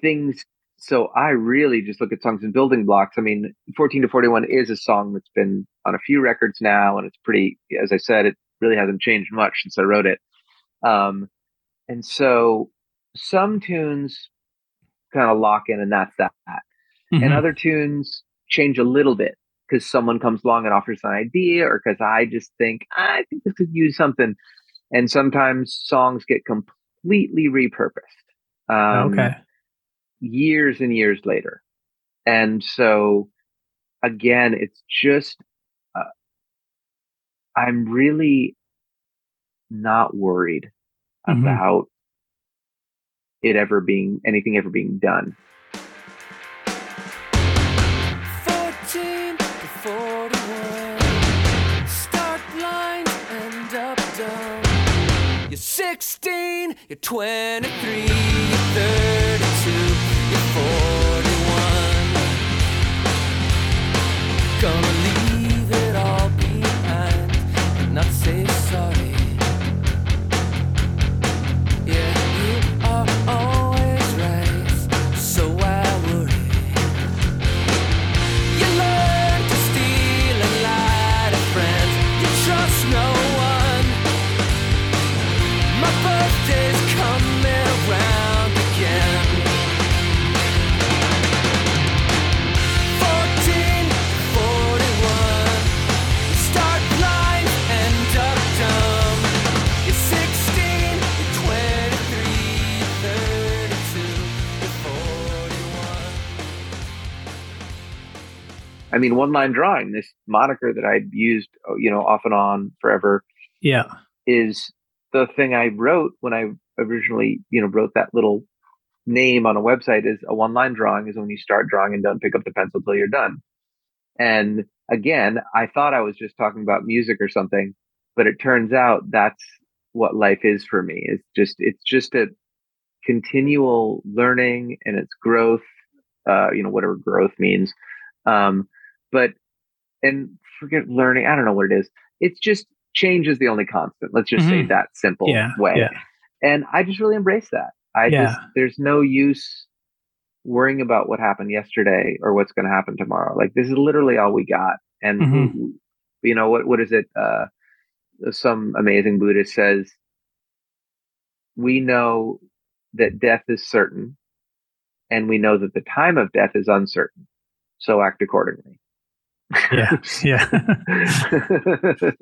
things, so I really just look at songs in building blocks. I mean, 14 to 41 is a song that's been on a few records now, and it's pretty, as I said, it really hasn't changed much since I wrote it. Um, and so some tunes kind of lock in and that's that. Mm-hmm. And other tunes change a little bit because someone comes along and offers an idea or because I just think, I think this could use something. And sometimes songs get completely repurposed. Um, okay. Years and years later. And so again, it's just, uh, I'm really not worried mm-hmm. about it ever being anything ever being done. 14 to 41. Start blind, end up dumb. You're 16, you're 23, you're 32, I mean, one line drawing, this moniker that I'd used, uh, you know, off and on forever. Yeah. Is the thing I wrote when I originally, you know, wrote that little name on a website is a one line drawing is when you start drawing and don't pick up the pencil till you're done. And again, I thought I was just talking about music or something, but it turns out that's what life is for me. It's just, it's just a continual learning and it's growth, uh, you know, whatever growth means. Um, but and forget learning. I don't know what it is. It's just change is the only constant. Let's just mm-hmm. say that simple yeah, way. Yeah. And I just really embrace that. I yeah. just there's no use worrying about what happened yesterday or what's going to happen tomorrow. Like this is literally all we got. And mm-hmm. you know what what is it uh some amazing Buddhist says we know that death is certain and we know that the time of death is uncertain. So act accordingly yeah, yeah.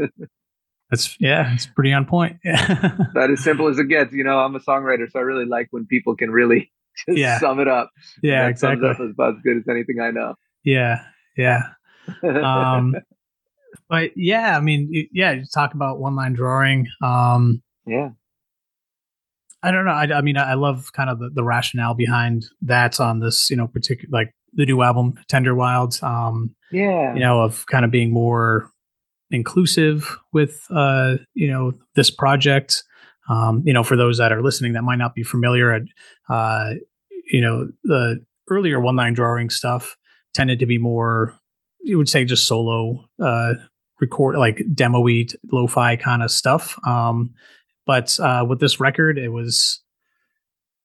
That's yeah, it's pretty on point. Yeah. that as simple as it gets. You know, I'm a songwriter, so I really like when people can really just yeah. sum it up. Yeah, exactly. Sums up as about as good as anything I know. Yeah, yeah. Um, but yeah, I mean, yeah, you talk about one line drawing. Um, yeah. I don't know. I, I mean, I love kind of the, the rationale behind that on this, you know, particular like the new album Tender Wilds. Um, yeah, you know, of kind of being more inclusive with uh, you know this project. Um, you know, for those that are listening that might not be familiar, uh, you know, the earlier one line drawing stuff tended to be more, you would say, just solo uh, record, like demo-y, lo-fi kind of stuff. Um, but uh, with this record, it was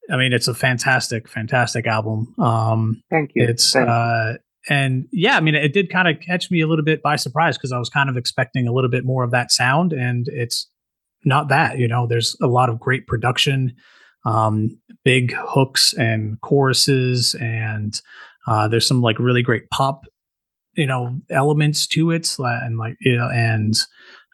I mean, it's a fantastic, fantastic album. Um, Thank you. It's uh, and yeah, I mean, it did kind of catch me a little bit by surprise because I was kind of expecting a little bit more of that sound, and it's not that. You know, there's a lot of great production, um, big hooks and choruses, and uh, there's some like really great pop, you know, elements to it, and like you know, and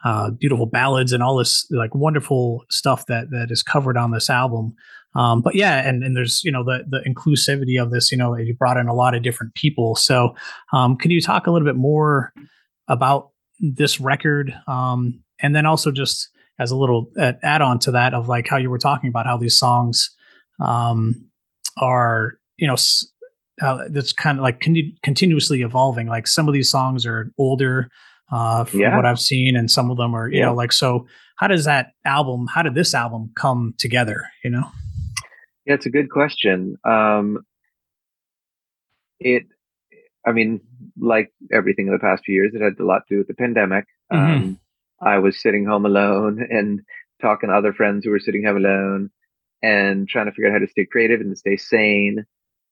uh, beautiful ballads and all this like wonderful stuff that that is covered on this album. Um, but yeah, and, and there's you know the the inclusivity of this. You know, you brought in a lot of different people. So, um, can you talk a little bit more about this record, um, and then also just as a little add on to that of like how you were talking about how these songs um, are you know uh, that's kind of like con- continuously evolving. Like some of these songs are older uh, from yeah. what I've seen, and some of them are you yeah. know like so. How does that album? How did this album come together? You know. Yeah, it's a good question. Um, it, I mean, like everything in the past few years, it had a lot to do with the pandemic. Mm-hmm. Um, I was sitting home alone and talking to other friends who were sitting home alone and trying to figure out how to stay creative and to stay sane.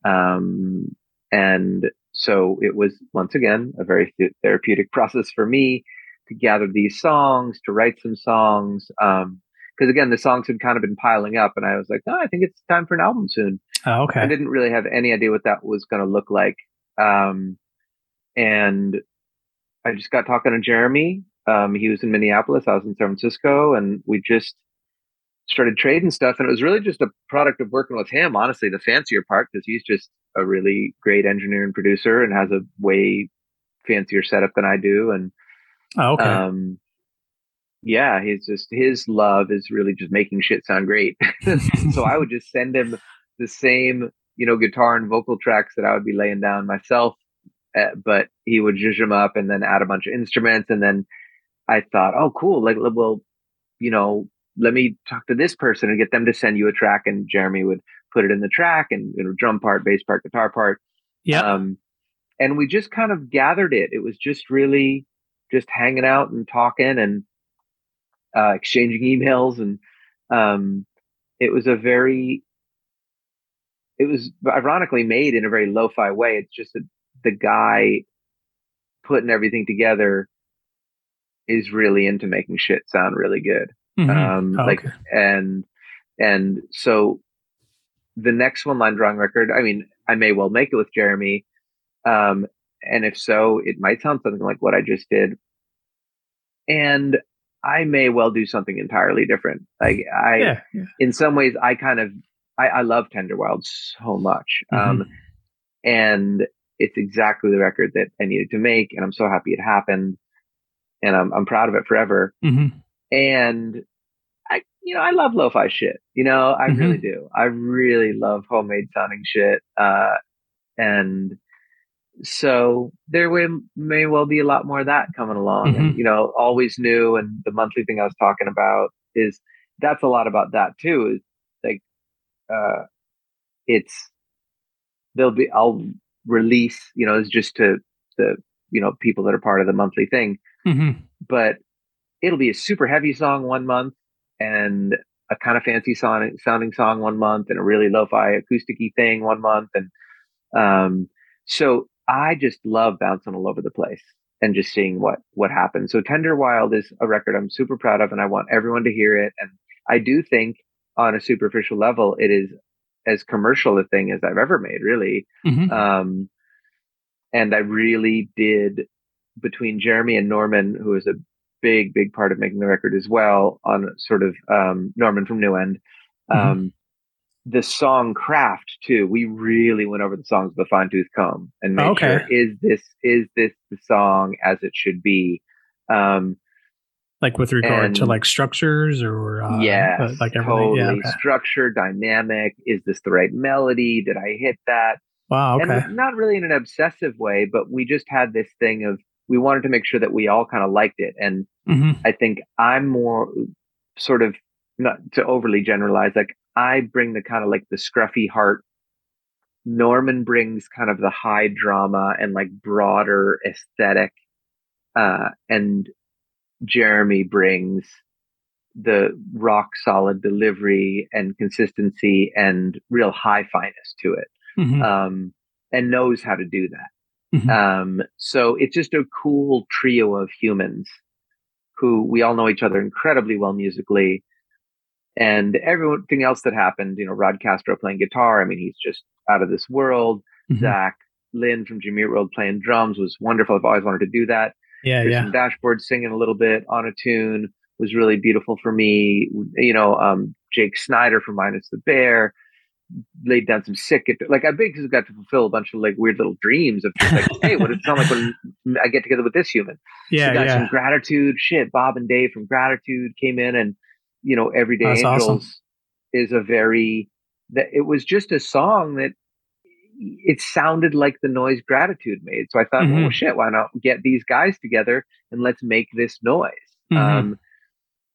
Um, and so it was once again a very th- therapeutic process for me to gather these songs, to write some songs. Um, because again, the songs had kind of been piling up, and I was like, "No, I think it's time for an album soon." Oh, okay. I didn't really have any idea what that was going to look like, um, and I just got talking to Jeremy. Um, he was in Minneapolis, I was in San Francisco, and we just started trading stuff. And it was really just a product of working with him. Honestly, the fancier part because he's just a really great engineer and producer, and has a way fancier setup than I do. And oh, okay. Um, yeah, he's just his love is really just making shit sound great. so I would just send him the same, you know, guitar and vocal tracks that I would be laying down myself, uh, but he would zhuzh them up and then add a bunch of instruments. And then I thought, oh, cool, like, well, you know, let me talk to this person and get them to send you a track. And Jeremy would put it in the track and you know, drum part, bass part, guitar part. Yeah. Um, and we just kind of gathered it. It was just really just hanging out and talking and uh, exchanging emails, and um, it was a very, it was ironically made in a very lo-fi way. It's just that the guy putting everything together is really into making shit sound really good. Mm-hmm. Um, oh, like, okay. and and so the next one line drawing record, I mean, I may well make it with Jeremy. Um, and if so, it might sound something like what I just did. And I may well do something entirely different. Like I, yeah, yeah. in some ways, I kind of, I, I love Tender Wild so much. Mm-hmm. Um, and it's exactly the record that I needed to make. And I'm so happy it happened. And I'm, I'm proud of it forever. Mm-hmm. And I, you know, I love lo-fi shit. You know, I mm-hmm. really do. I really love homemade sounding shit. Uh, and so there may well be a lot more of that coming along. Mm-hmm. And, you know, always new and the monthly thing I was talking about is that's a lot about that too. Is like, uh, it's there'll be I'll release, you know, it's just to the you know people that are part of the monthly thing, mm-hmm. but it'll be a super heavy song one month and a kind of fancy song, sounding song one month and a really lo-fi acousticy thing one month and um so I just love bouncing all over the place and just seeing what what happens. So Tender Wild is a record I'm super proud of, and I want everyone to hear it. And I do think, on a superficial level, it is as commercial a thing as I've ever made, really. Mm-hmm. Um, and I really did between Jeremy and Norman, who is a big, big part of making the record as well, on sort of um, Norman from New End. Mm-hmm. Um, mm-hmm the song craft too. We really went over the songs with a fine tooth comb and made okay. sure is this is this the song as it should be. Um, like with regard and, to like structures or uh, yeah, uh, like everything. Totally yeah, okay. structure, dynamic. Is this the right melody? Did I hit that? Wow. Okay. And not really in an obsessive way, but we just had this thing of we wanted to make sure that we all kind of liked it. And mm-hmm. I think I'm more sort of not to overly generalize, like I bring the kind of like the scruffy heart. Norman brings kind of the high drama and like broader aesthetic. Uh, and Jeremy brings the rock solid delivery and consistency and real high fineness to it. Mm-hmm. Um, and knows how to do that. Mm-hmm. Um, so it's just a cool trio of humans who we all know each other incredibly well musically. And everything else that happened, you know, Rod Castro playing guitar. I mean, he's just out of this world. Mhm. Zach Lind from Jimmy World playing drums was wonderful. I've always wanted to do that. Yeah, yeah. Dashboard singing a little bit on a tune was really beautiful for me. You know, um, Jake Snider from Minus the Bear laid down some sick, like I basically got to fulfill a bunch of like weird little dreams of just like, hey, what it sound like when I get together with this human? Yeah, we got yeah. some gratitude shit. Bob and Dave from Gratitude came in, and you know, Everyday That's Angels awesome. is a very that it was just a song that it sounded like the noise Gratitude made. So I thought, oh shit, why not get these guys together and let's make this noise? Mhm. Um,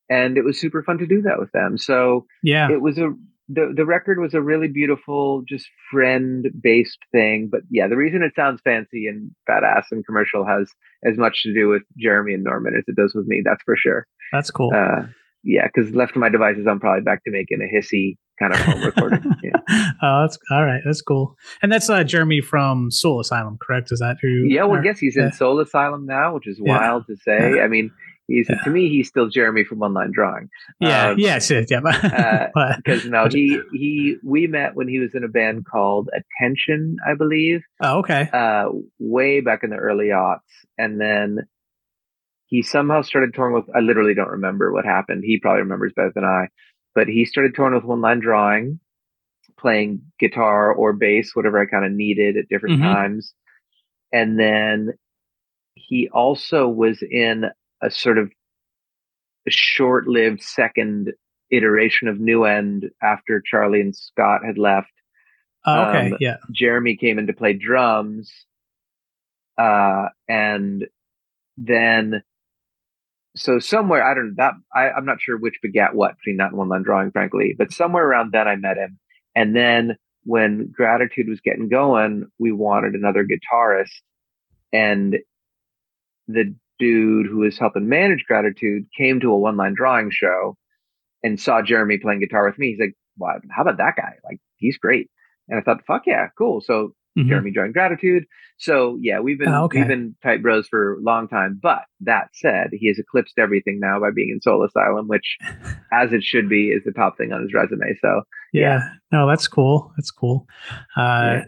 and it was super fun to do that with them. So yeah. it was a the the record was a really beautiful, just friend based thing. But yeah, the reason it sounds fancy and badass and commercial has as much to do with Jeremy and Norman as it does with me. That's for sure. That's cool. Uh, yeah, because left to my devices, I'm probably back to making a hissy kind of home recording. Yeah, oh, that's all right. That's cool. And that's uh, Jeremy from Soul Asylum, correct? Is that who? yeah. Well, or- guess he's yeah. in Soul Asylum now, which is Yeah. wild to say. I mean, he's to me, he's still Jeremy from Online Drawing. Yeah, Um, yes, yeah, yeah. uh, Because no, Gotcha. he he we met when he was in a band called Attention, I believe. oh, okay. uh, way back in the early aughts, and then he somehow started touring with. I literally don't remember what happened. He probably remembers better than I, but he started touring with One Line Drawing, playing guitar or bass, whatever I kind of needed at different Mhm. times, and then he also was in a sort of short-lived second iteration of New End after Charlie and Scott had left. Oh, okay. um, yeah. Jeremy came in to play drums. Uh, and then, so somewhere, I don't know that, I, I'm not sure which begat what between that and one line drawing, frankly, but somewhere around then I met him. And then when gratitude was getting going, we wanted another guitarist and the dude who was helping manage gratitude came to a one line drawing show and saw Jeremy playing guitar with me. He's like, "Wow, how about that guy? Like, he's great." And I thought, "Fuck yeah, cool." So Mhm. Jeremy joined Gratitude. So yeah, we've been Oh, okay. we've been tight bros for a long time. But that said, he has eclipsed everything now by being in Soul Asylum, which, as it should be, is the top thing on his resume. So yeah. No, that's cool. That's cool. Uh, Yeah.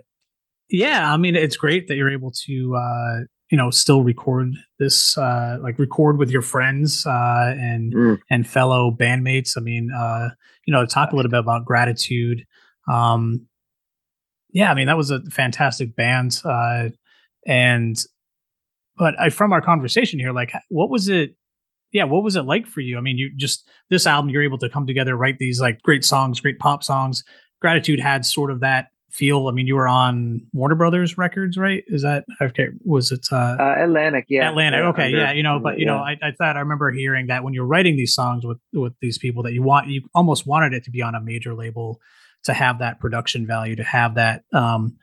yeah. I mean, it's great that you're able to, uh, you know, still record this, uh, like record with your friends, uh, and, mm, and fellow bandmates. I mean, uh, you know, talk a little bit about gratitude. Um, yeah, I mean, that was a fantastic band. Uh, and, but I, from our conversation here, like, what was it? Yeah, what was it like for you? I mean, you just this album, you're able to come together, write these like great songs, great pop songs. Gratitude had sort of that feel. I mean, you were on Warner Brothers Records, right? Is that okay? Was it uh, uh, Atlantic, yeah, Atlantic? okay, under- yeah, you know, but you know. I, I thought I remember hearing that when you're writing these songs with with these people that you want, you almost wanted it to be on a major label to have that production value, to have that um,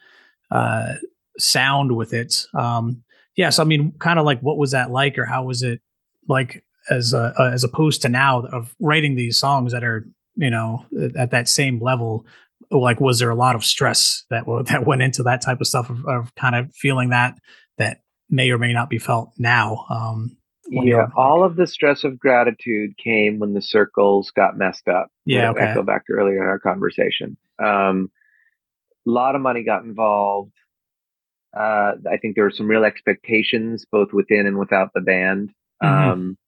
uh, sound with it. Um, yeah, so I mean, kind of like, what was that like, or how was it like as uh, uh, as opposed to now of writing these songs that are you know at that same level? Like, was there a lot of stress that that went into that type of stuff of, of kind of feeling that that may or may not be felt now? Um, yeah, all of the stress of gratitude came when the circles got messed up. Yeah, I- okay. Go back to earlier in our conversation. Um, a lot of money got involved. Uh, I think there were some real expectations both within and without the band. Mhm. Um,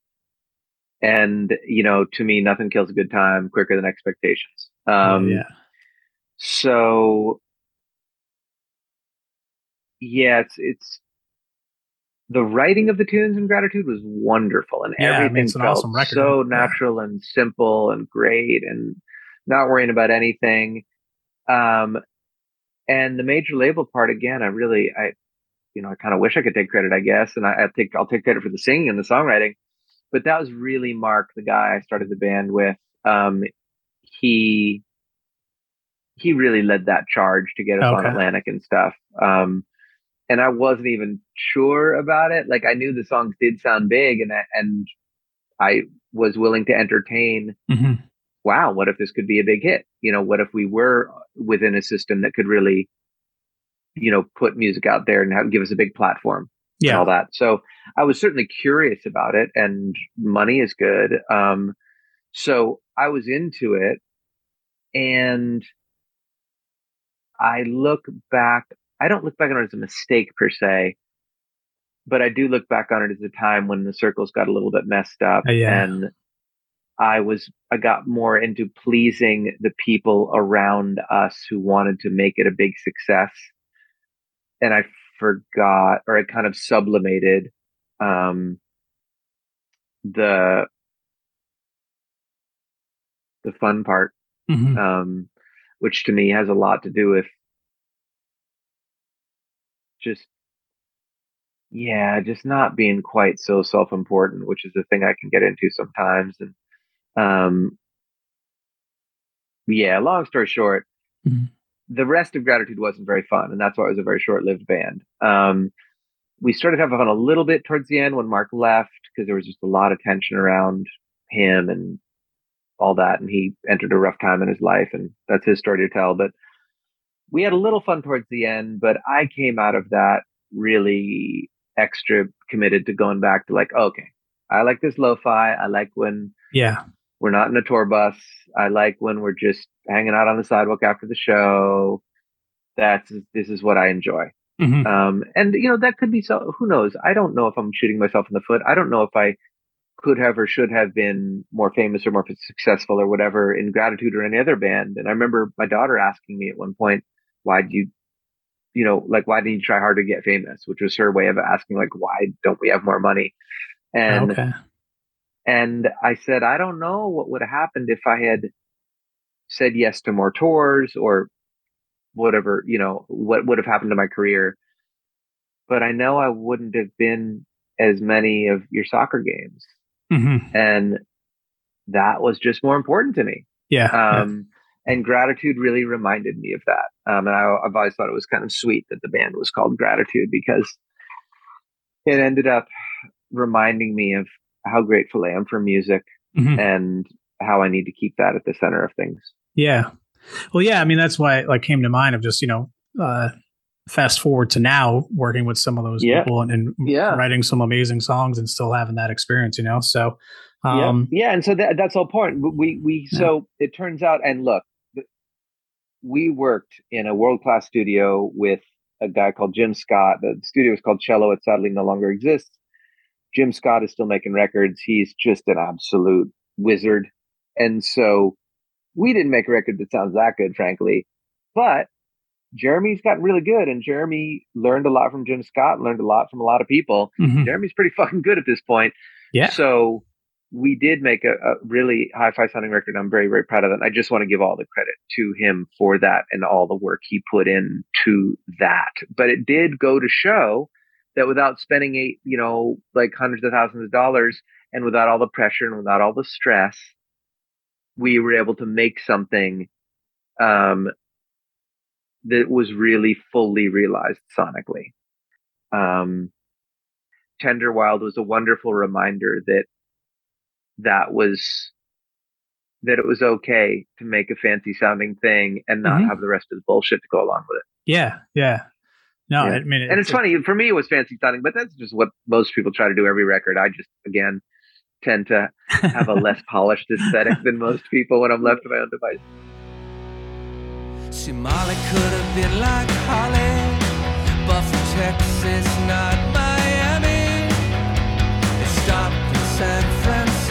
and you know, to me, nothing kills a good time quicker than expectations. Um, yeah, so yeah, it's it's the writing of the tunes in gratitude was wonderful and Yeah, everything felt awesome record, so yeah. natural and simple and great and not worrying about anything. Um, and the major label part again, I really, I, you know, I kind of wish I could take credit, I guess, and I, I think I'll take credit for the singing and the songwriting, but that was really Mark, the guy I started the band with. Um, he, he really led that charge to get us on Atlantic and stuff. Um, and I wasn't even sure about it. Like I knew the songs did sound big, and I, and I was willing to entertain. Mhm. Wow, what if this could be a big hit? You know, what if we were within a system that could really, you know, put music out there and have, give us a big platform? Yeah. and all that. So I was certainly curious about it, and money is good. Um, so I was into it, and I look back. I don't look back on it as a mistake per se, but I do look back on it as a time when the circles got a little bit messed up, Uh, yeah. and I was I got more into pleasing the people around us who wanted to make it a big success, and I forgot or I kind of sublimated um, the the fun part, Mhm. um, which to me has a lot to do with just yeah, just not being quite so self-important, which is a thing I can get into sometimes. And um, yeah, long story short, Mhm. the rest of Gratitude wasn't very fun, and that's why it was a very short-lived band. Um, we started having fun a little bit towards the end when Mark left because there was just a lot of tension around him and all that, and he entered a rough time in his life, and that's his story to tell. But we had a little fun towards the end, but I came out of that really extra committed to going back to like, okay, I like this lo-fi. I like when Yeah. we're not in a tour bus. I like when we're just hanging out on the sidewalk after the show. That's this is what I enjoy. Mhm. Um, and you know that could be so. Who knows? I don't know if I'm shooting myself in the foot. I don't know if I could have or should have been more famous or more successful or whatever in Gratitude or any other band. And I remember my daughter asking me at one point, "Why do you, you know, like why didn't you try hard to get famous?" Which was her way of asking, like, "Why don't we have more money?" And okay. and I said, I don't know what would have happened if I had said yes to more tours or whatever, you know, what would have happened to my career. But I know I wouldn't have been as many of your soccer games. Mhm. And that was just more important to me. Yeah. yeah. And gratitude really reminded me of that. Um, and I, I've always thought it was kind of sweet that the band was called Gratitude because it ended up reminding me of how grateful I am for music Mhm. and how I need to keep that at the center of things. Yeah. Well, yeah. I mean, that's why it like came to mind of just you know, uh, fast forward to now working with some of those Yeah. people and, and Yeah. writing some amazing songs and still having that experience. You know, so um, yeah, yeah, and so that, that's all point. We we so it turns out, and look, we worked in a world class studio with a guy called Jim Scott. The studio is called Cello. It sadly no longer exists. Jim Scott is still making records. He's just an absolute wizard, and so we didn't make a record that sounds that good, frankly, but. Jeremy's gotten really good, and Jeremy learned a lot from Jim Scott, learned a lot from a lot of people. mhm. Jeremy's pretty fucking good at this point. yeah. So we did make a, a really hi-fi sounding record. I'm very, very proud of that. I just want to give all the credit to him for that and all the work he put in to that. But it did go to show that without spending eight, you know, like hundreds of thousands of dollars and without all the pressure and without all the stress, we were able to make something um, that was really fully realized sonically. Um, Tender Wild was a wonderful reminder that that was that it was okay to make a fancy sounding thing and not Mhm. have the rest of the bullshit to go along with it. Yeah. Yeah. No, Yeah. I mean, And it's funny for me, it was fancy sounding, but that's just what most people try to do every record. I just again tend to have a less polished aesthetic than most people when I'm left to my own device. See, Molly could have been like Holly, but from Texas, not Miami. It stopped in San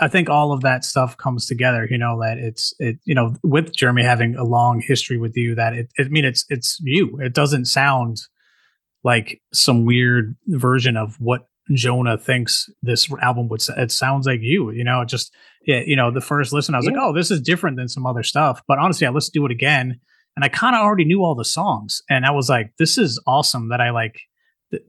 I think all of that stuff comes together. You know that it's it. You know, with Jeremy having a long history with you, that it. I mean, it's it's you. It doesn't sound like some weird version of what Jonah thinks this album would. It sounds like you. You know, it just yeah. You know, the first listen, I was yeah. like, oh, this is different than some other stuff. But honestly, I listened to it again, and I kind of already knew all the songs, and I was like, this is awesome. That I like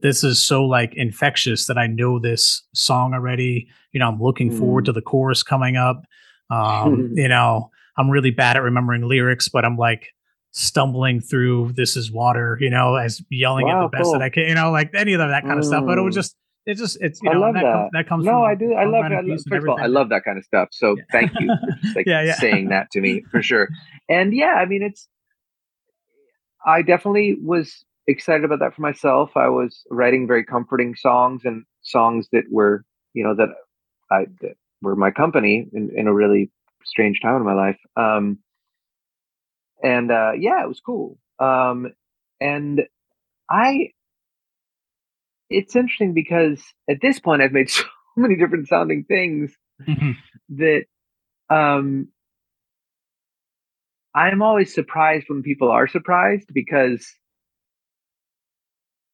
this is so like infectious that I know this song already. You know, I'm looking mm. forward to the chorus coming up. Um, you know, I'm really bad at remembering lyrics, but I'm like stumbling through "This Is Water," you know, as yelling wow, at the best cool. that I can, you know, like any of that kind of mm. stuff. But it was mm. just, it just, it's, you know, I love that, that. Com- that comes. No, I do. I love that. First of all, I love that kind of stuff. So yeah. thank you for like yeah, yeah. saying that to me for sure. And yeah, I mean, it's. I definitely was excited about that for myself. I was writing very comforting songs and songs that were, you know, that I that were my company in, in a really strange time in my life. Um, and uh, yeah, it was cool. Um, and I, it's interesting because at this point I've made so many different sounding things mm-hmm. that um, I'm always surprised when people are surprised because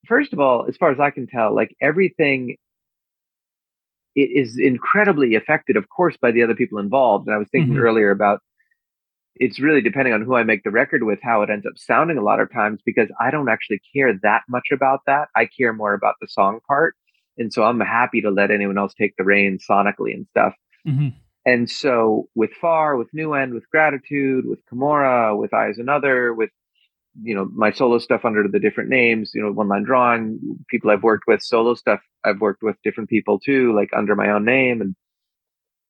first of all, as far as I can tell, like everything it is incredibly affected, of course, by the other people involved. And I was thinking mm-hmm. earlier about it's really depending on who I make the record with, how it ends up sounding a lot of times, because I don't actually care that much about that. I care more about the song part. And so I'm happy to let anyone else take the reins sonically and stuff. Mm-hmm. And so with Far, with New End, with Gratitude, with Camorra, with I is Another, with you know my solo stuff under the different names you know one line drawing people i've worked with solo stuff i've worked with different people too like under my own name. And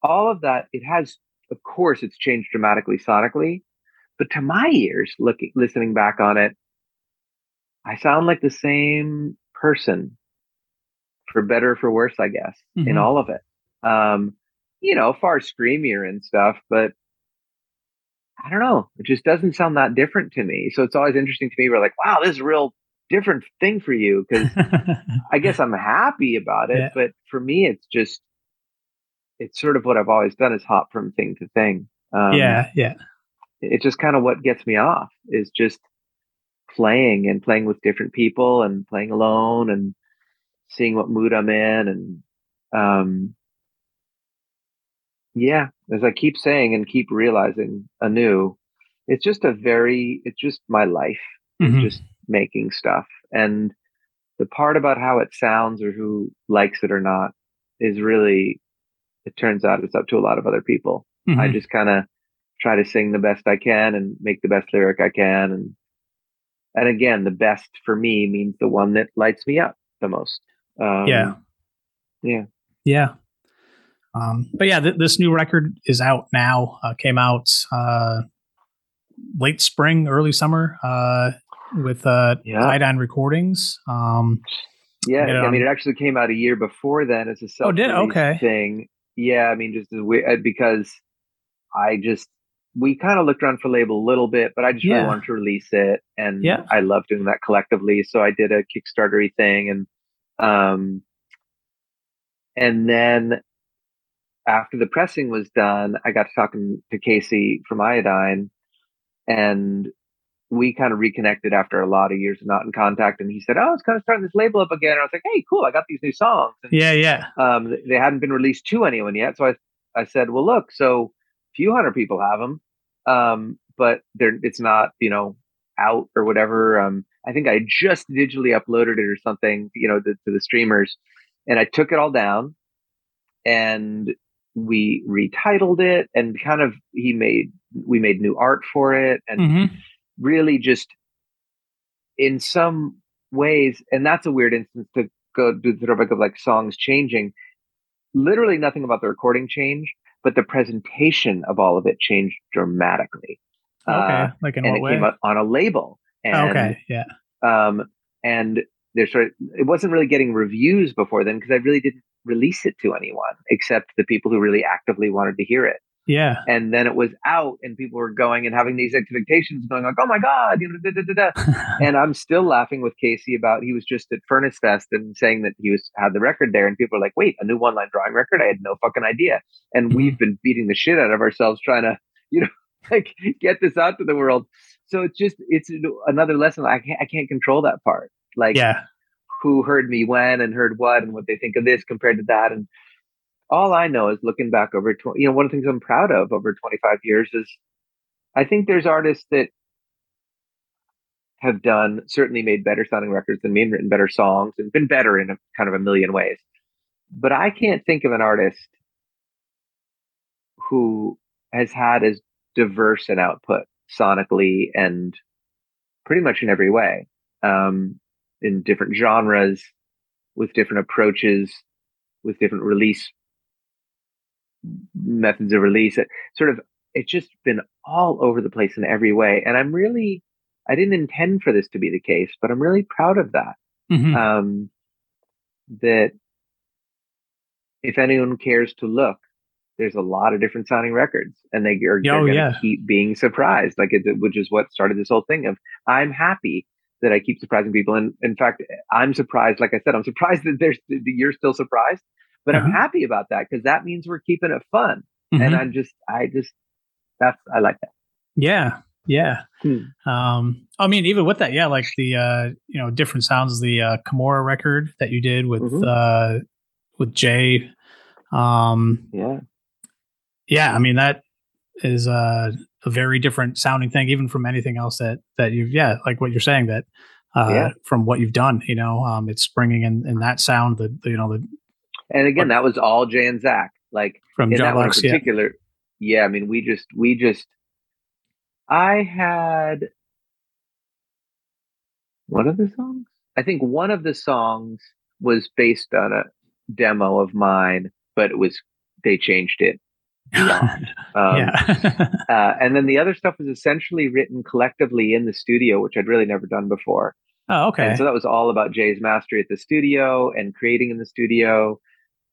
all of that it has of course it's changed dramatically sonically. But to my ears looking listening back on it i sound like the same person for better for worse i guess mm-hmm. in all of it. Um you know far screamier and stuff but I don't know. It just doesn't sound that different to me. So it's always interesting to me. We're like, wow, this is a real different thing for you because I guess I'm happy about it. Yeah. But for me, it's just, it's sort of what I've always done is hop from thing to thing. Um, yeah. Yeah. It's just kind of what gets me off is just playing and playing with different people and playing alone and seeing what mood I'm in. And, um, yeah, as I keep saying and keep realizing anew, it's just a very, it's just my life, mm-hmm. just making stuff. And the part about how it sounds or who likes it or not is really, it turns out it's up to a lot of other people. Mm-hmm. I just kind of try to sing the best I can and make the best lyric I can. And, and again, the best for me means the one that lights me up the most. Um, yeah. Yeah. Yeah. Um, but yeah, th- this new record is out now. Uh, came out uh, late spring, early summer uh, with uh, yeah. Iodine Recordings. Um, yeah, I mean, it actually came out a year before then as a self oh, did okay thing. Yeah, I mean, just as we, uh, because I just we kind of looked around for label a little bit, but I just yeah. really wanted to release it, and yeah. I love doing that collectively. So I did a Kickstartery thing, and um, and then after the pressing was done, I got to talking to Casey from Iodine, and we kind of reconnected after a lot of years of not in contact. And he said, "Oh, it's kind of starting this label up again." And I was like, "Hey, cool! I got these new songs." And, yeah, yeah. Um, they hadn't been released to anyone yet, so I I said, "Well, look, so a few hundred people have them, um, but they're it's not you know out or whatever." Um, I think I just digitally uploaded it or something, you know, to, to the streamers, and I took it all down and we retitled it and kind of he made we made new art for it and mm-hmm. really just in some ways and that's a weird instance to go do the topic of like songs changing literally nothing about the recording changed but the presentation of all of it changed dramatically okay uh, like in and what it way? came out on a label and, okay yeah um and there's sort of it wasn't really getting reviews before then because I really didn't release it to anyone except the people who really actively wanted to hear it. Yeah. And then it was out, and people were going and having these expectations, going like, "Oh my god!" You know, da, da, da, and I'm still laughing with Casey about he was just at Furnace Fest and saying that he was had the record there, and people are like, "Wait, a new one line drawing record? I had no fucking idea." And Mhm. we've been beating the shit out of ourselves trying to, you know, like get this out to the world. So it's just it's another lesson. I can't I can't control that part. Like yeah. Who heard me when and heard what and what they think of this compared to that. And all I know is looking back over, you know, one of the things I'm proud of over 25 years is I think there's artists that have done certainly made better sounding records than me and written better songs and been better in a kind of a million ways. But I can't think of an artist who has had as diverse an output sonically and pretty much in every way. Um, in different genres, with different approaches, with different release methods of release. It sort of it's just been all over the place in every way, and I'm really I didn't intend for this to be the case, but I'm really proud of that. Mhm. Um, that if anyone cares to look, there's a lot of different sounding records, and they are Oh, going to yeah. keep being surprised. Like it, which is what started this whole thing of I'm happy that I keep surprising people, and in fact, I'm surprised. Like I said, I'm surprised that there's that you're still surprised, but I'm Uh-huh. happy about that because that means we're keeping it fun, Mhm. and I'm just I just that's I like that. Yeah, yeah. Hmm. Um, I mean, even with that, yeah, like the uh, you know different sounds, the uh, Kimura record that you did with Mhm. uh, with Jay. Um, Yeah, yeah, I mean that is uh, a very different sounding thing, even from anything else that that you've yeah, like what you're saying that uh, Yeah. from what you've done. You know, um, it's bringing in in that sound, that the you know the and again, that was all Jay and Zach. Like from in John that one Lux, yeah. particular, yeah. I mean, we just, we just, I had one of the songs. I think one of the songs was based on a demo of mine, but it was they changed it. Um, yeah. uh, and then the other stuff was essentially written collectively in the studio, which I'd really never done before. oh, okay. And so that was all about Jay's mastery at the studio and creating in the studio.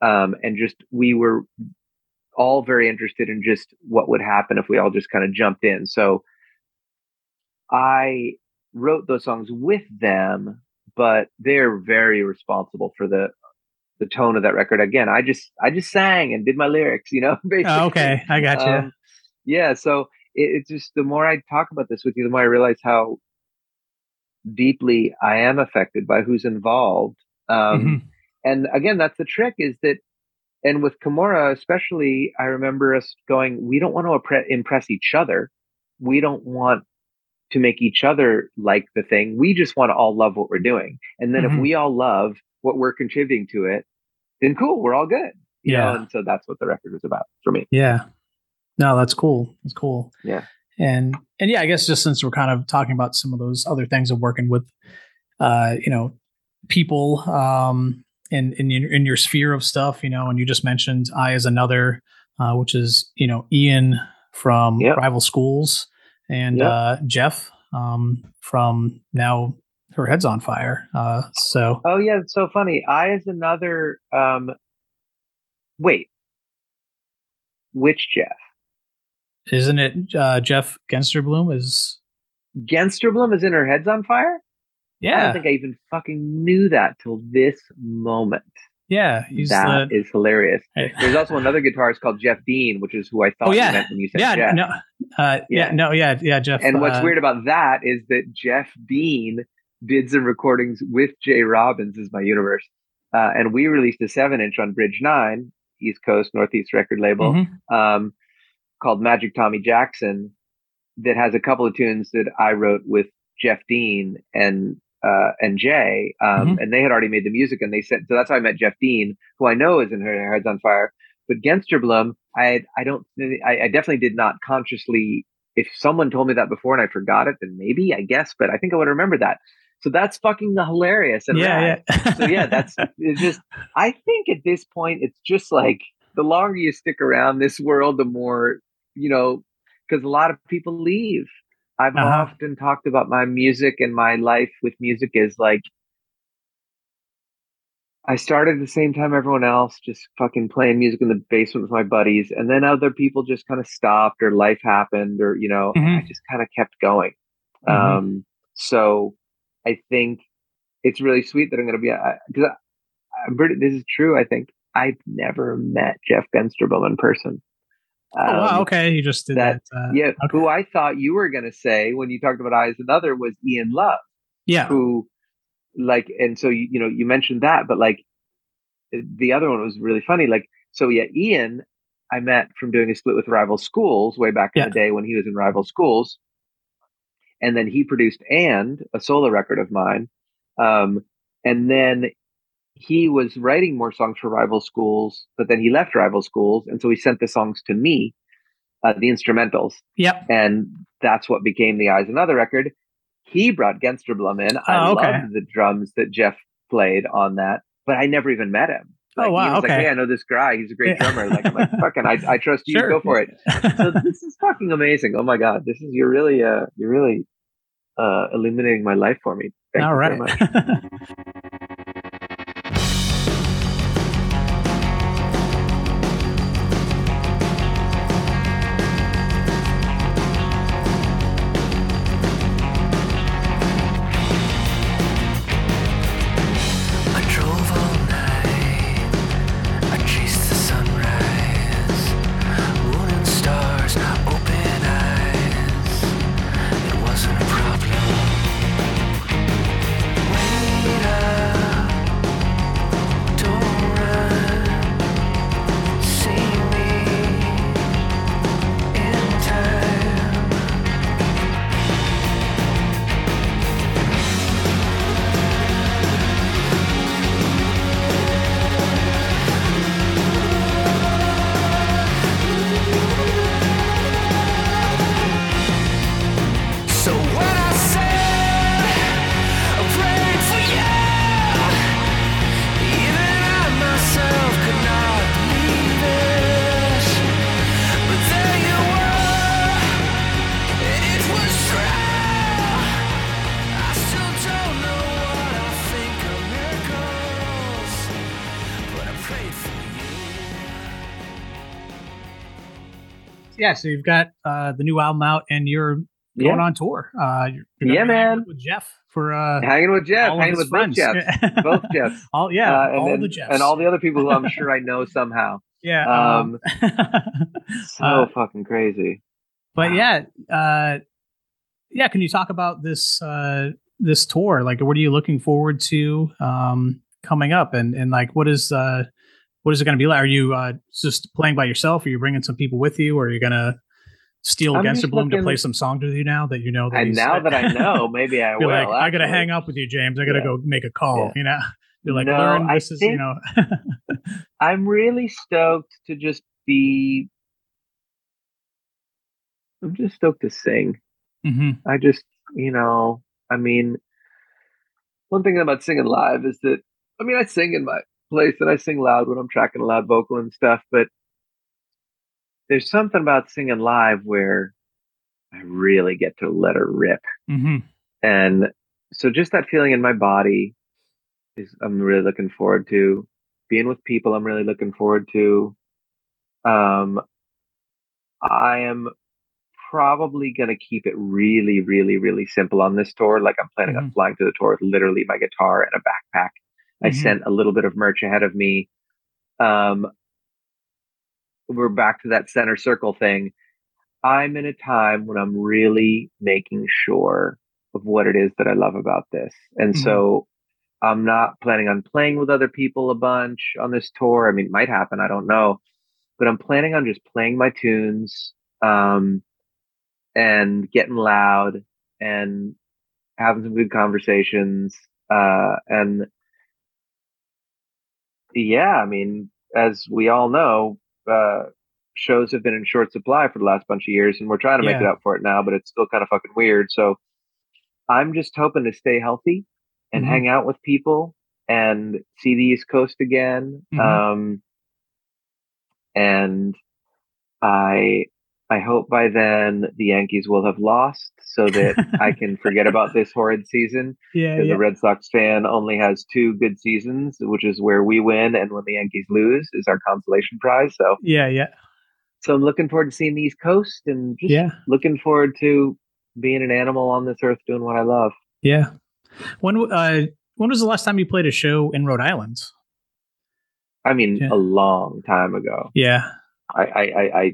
Um, and just, we were all very interested in just what would happen if we all just kind of jumped in. So I wrote those songs with them, but they're very responsible for the, the tone of that record. Again, I just, I just sang and did my lyrics, you know, basically. oh, okay, I got you. Um, yeah. So it, it's just the more I talk about this with you, the more I realize how deeply I am affected by who's involved. Um, Mhm. And again, that's the trick is that, and with Kimura especially, I remember us going, we don't want to impre- impress each other. We don't want to make each other like the thing. We just want to all love what we're doing. And then Mhm. if we all love what we're contributing to it, then cool, we're all good. You know, Yeah. and so that's what the record was about for me. Yeah. No, that's cool. That's cool. Yeah. And and yeah, I guess just since we're kind of talking about some of those other things of working with uh, you know, people um in in your, in your sphere of stuff, you know, and you just mentioned I as another uh which is, you know, Ian from Yep. Rival Schools and Yep. uh Jeff um from now her head's on fire. Uh so Oh yeah, it's so funny. I is another um wait. Which Jeff? isn't it uh Jeff Gensterblum is Gensterblum is in her head's on fire? Yeah, I don't think I even fucking knew that till this moment. yeah, That the is hilarious. Hey. There's also another guitarist called Jeff Dean, which is who I thought Oh, yeah. you meant when you said yeah, Jeff. no, uh, yeah. Yeah. no, yeah, yeah, Jeff. and what's uh, weird about that is that Jeff Dean did some recordings with Jay Robbins is my universe. Uh, and we released a seven inch on Bridge Nine, East Coast Northeast record label. mhm. um, called Magic Tommy Jackson that has a couple of tunes that I wrote with Jeff Dean and uh, and Jay, um, Mhm. and they had already made the music, and they said so. That's how I met Jeff Dean, who I know is in her Heads on Fire. But Gensterblum, I I don't I, I definitely did not consciously. If someone told me that before and I forgot it, then maybe I guess, but I think I would remember that. So that's fucking hilarious and yeah, yeah. so yeah, that's it's just. I think at this point, it's just like the longer you stick around this world, the more you know, because a lot of people leave. I've Uh-huh. often talked about my music and my life with music is like I started at the same time everyone else, just fucking playing music in the basement with my buddies. And then other people just kind of stopped or life happened or, you know, Mhm. I just kind of kept going. Mhm. Um, so I think it's really sweet that I'm going to be, because I, I'm pretty, this is true. I think I've never met Jeff Gensterblum in person. oh wow, Um, okay, you just did that. that- uh, Yeah. okay. Who I thought you were going to say when you talked about I Is Another was Ian Love yeah, who like and so you, you know you mentioned that but like the other one was really funny like so yeah ian i met from doing a split with rival schools way back in Yeah. the day when he was in rival schools and then he produced and a solo record of mine um and then he was writing more songs for rival schools but then he left rival schools and so he sent the songs to me uh, the instrumentals yep. and that's what became the I Is Another record. He brought Gensterblum in. I Oh, okay. loved the drums that Jeff played on that, but I never even met him. Oh, Like, wow, He was like, okay. "Hey, I know this guy. He's a great Yeah. drummer." Like, I'm like, "Fucking, I, I trust you. Sure. Go for it." So this is fucking amazing. Oh my god, this is you're really, uh, you're really uh, illuminating my life for me. Thank All right. yeah, so you've got uh, the new album out, and you're going Yeah, on tour. Uh, you're, you're Yeah, man. with Jeff for uh, hanging with Jeff, hanging with both friends. Jeffs, both Jeffs. all yeah, Uh, and all then- the Jeffs, and all the other people who I'm sure I know somehow. yeah. um, Um, So Uh, fucking crazy. but Wow. yeah, uh, yeah. Can you talk about this uh, this tour? Like, what are you looking forward to um, coming up, and and like, what is uh, what is it going to be like? Are you uh, just playing by yourself? Are you bringing some people with you? Or are you going to steal I'm against just Bloom to play some songs with you now that you know that And now that I know, maybe I will. like, I gotta hang up with you, James. I gotta Yeah. go make a call. Yeah. You know, you're like, No, learn I this is, you think- know, I'm really stoked to just be. I'm just stoked to sing. hmm I just, you know, I mean, one thing about singing live is that, I mean, I sing in my place and I sing loud when I'm tracking a loud vocal and stuff, but there's something about singing live where I really get to let her rip. hmm And so just that feeling in my body is I'm really looking forward to being with people I'm really looking forward to. Um I am probably going to keep it really really really simple on this tour like I'm planning on flying to the tour with literally my guitar and a backpack. I Mhm. sent a little bit of merch ahead of me. Um we're back to that center circle thing. I'm in a time when I'm really making sure of what it is that I love about this. And Mhm. so I'm not planning on playing with other people a bunch on this tour. I mean, it might happen, I don't know. But I'm planning on just playing my tunes um, and getting loud and having some good conversations. Uh, and yeah, I mean, as we all know, uh, shows have been in short supply for the last bunch of years, and we're trying to make it up for it now, but it's still kind of fucking weird. So I'm just hoping to stay healthy and Mhm. hang out with people and see the East Coast again. Mhm. Um, and I I hope by then the Yankees will have lost so that I can forget about this horrid season. Yeah, yeah. a Red Sox fan only has two good seasons, which is where we win and when the Yankees lose is our consolation prize. So, yeah, yeah, so I'm looking forward to seeing the East Coast and just yeah, looking forward to being an animal on this earth doing what I love. yeah. When uh, when was the last time you played a show in Rhode Island? I mean, Yeah. a long time ago. Yeah, I, I, I, I,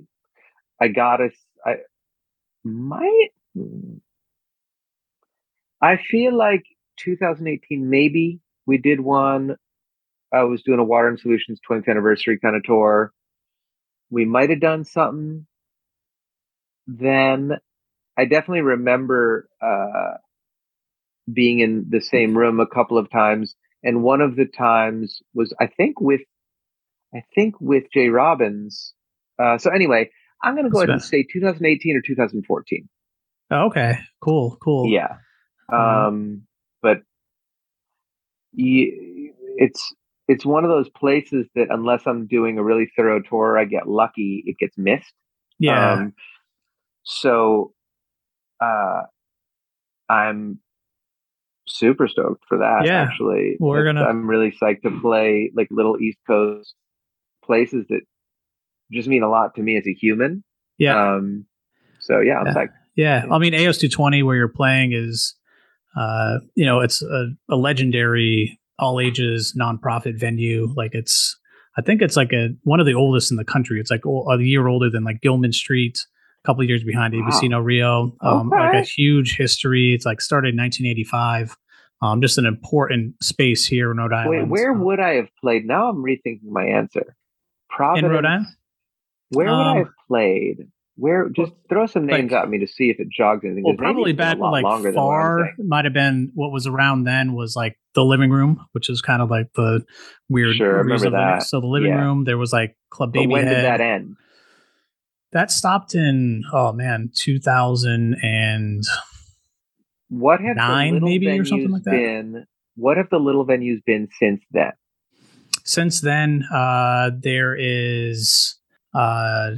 I got us. I might. I feel like 2018, maybe we did one. I was doing a Water and Solutions 20th anniversary kind of tour. We might have done something then. I definitely remember uh, being in the same room a couple of times, and one of the times was I think with I think with Jay Robbins. Uh, so anyway, I'm going to go ahead and say 2018 or 2014. Oh, okay, cool, cool. Yeah. Mhm. Um, but it's it's one of those places that unless I'm doing a really thorough tour, I get lucky, it gets missed. yeah, Um, so uh, I'm super stoked for that. Yeah. Actually, We're It's- gonna- I'm really psyched to play like little East Coast places that just mean a lot to me as a human. yeah. Um, so yeah, I'm Yeah. psyched. Yeah, Yeah. I mean AS220 where you're playing is, uh, you know, it's a, a legendary all ages nonprofit venue. Like it's, I think it's like a one of the oldest in the country. It's like a year older than like Gilman Street, a couple of years behind ABC No Rio. Um, Like a huge history. It's like started in 1985. Um, just an important space here in Rhode Island. Wait, where Um, would I have played? Now I'm rethinking my answer. Providence. in Rhode Island? Where would I Um, have played? Where? Just throw some names like- at me to see if it jogs anything. Well, probably it's been a back like longer than what I'm far might have been what was around then was like the living room, which is kind of like the weird. Sure, I remember that. So the living Yeah. room, there was like Club But Baby when did that end? That stopped in oh man, two thousand and What have Nine, maybe, or something like that? been? What have the little venues been since then? since then uh there is uh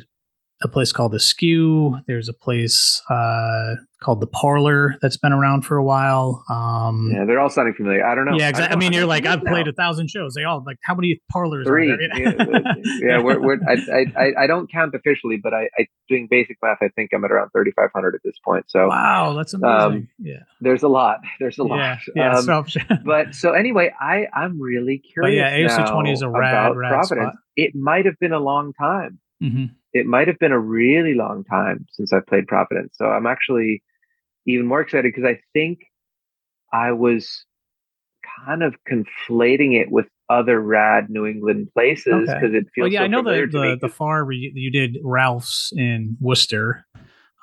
a place called the Skew. There's a place uh called the Parlor that's been around for a while. Um Yeah, they're all sounding familiar. I don't know. Yeah, exactly. I, don't mean, you're like, I've now. played a thousand shows. They all like, how many parlors? three. Are there? yeah, yeah, we're, we're I, I, I- I don't count officially, but I, I doing basic math. I think I'm at around 3,500 at this point. So wow, that's amazing. Um, yeah, there's a lot. There's a lot. yeah, yeah. Um, so, but so anyway, I I'm really curious. yeah, AS220 is a rad, rad Providence. spot. It might have been a long time. Mhm. It might have been a really long time since I played Providence. So I'm actually even more excited because I think I was kind of conflating it with other rad New England places Okay. because it feels. well, yeah, so I know the the, the far where you, you did Ralph's in Worcester.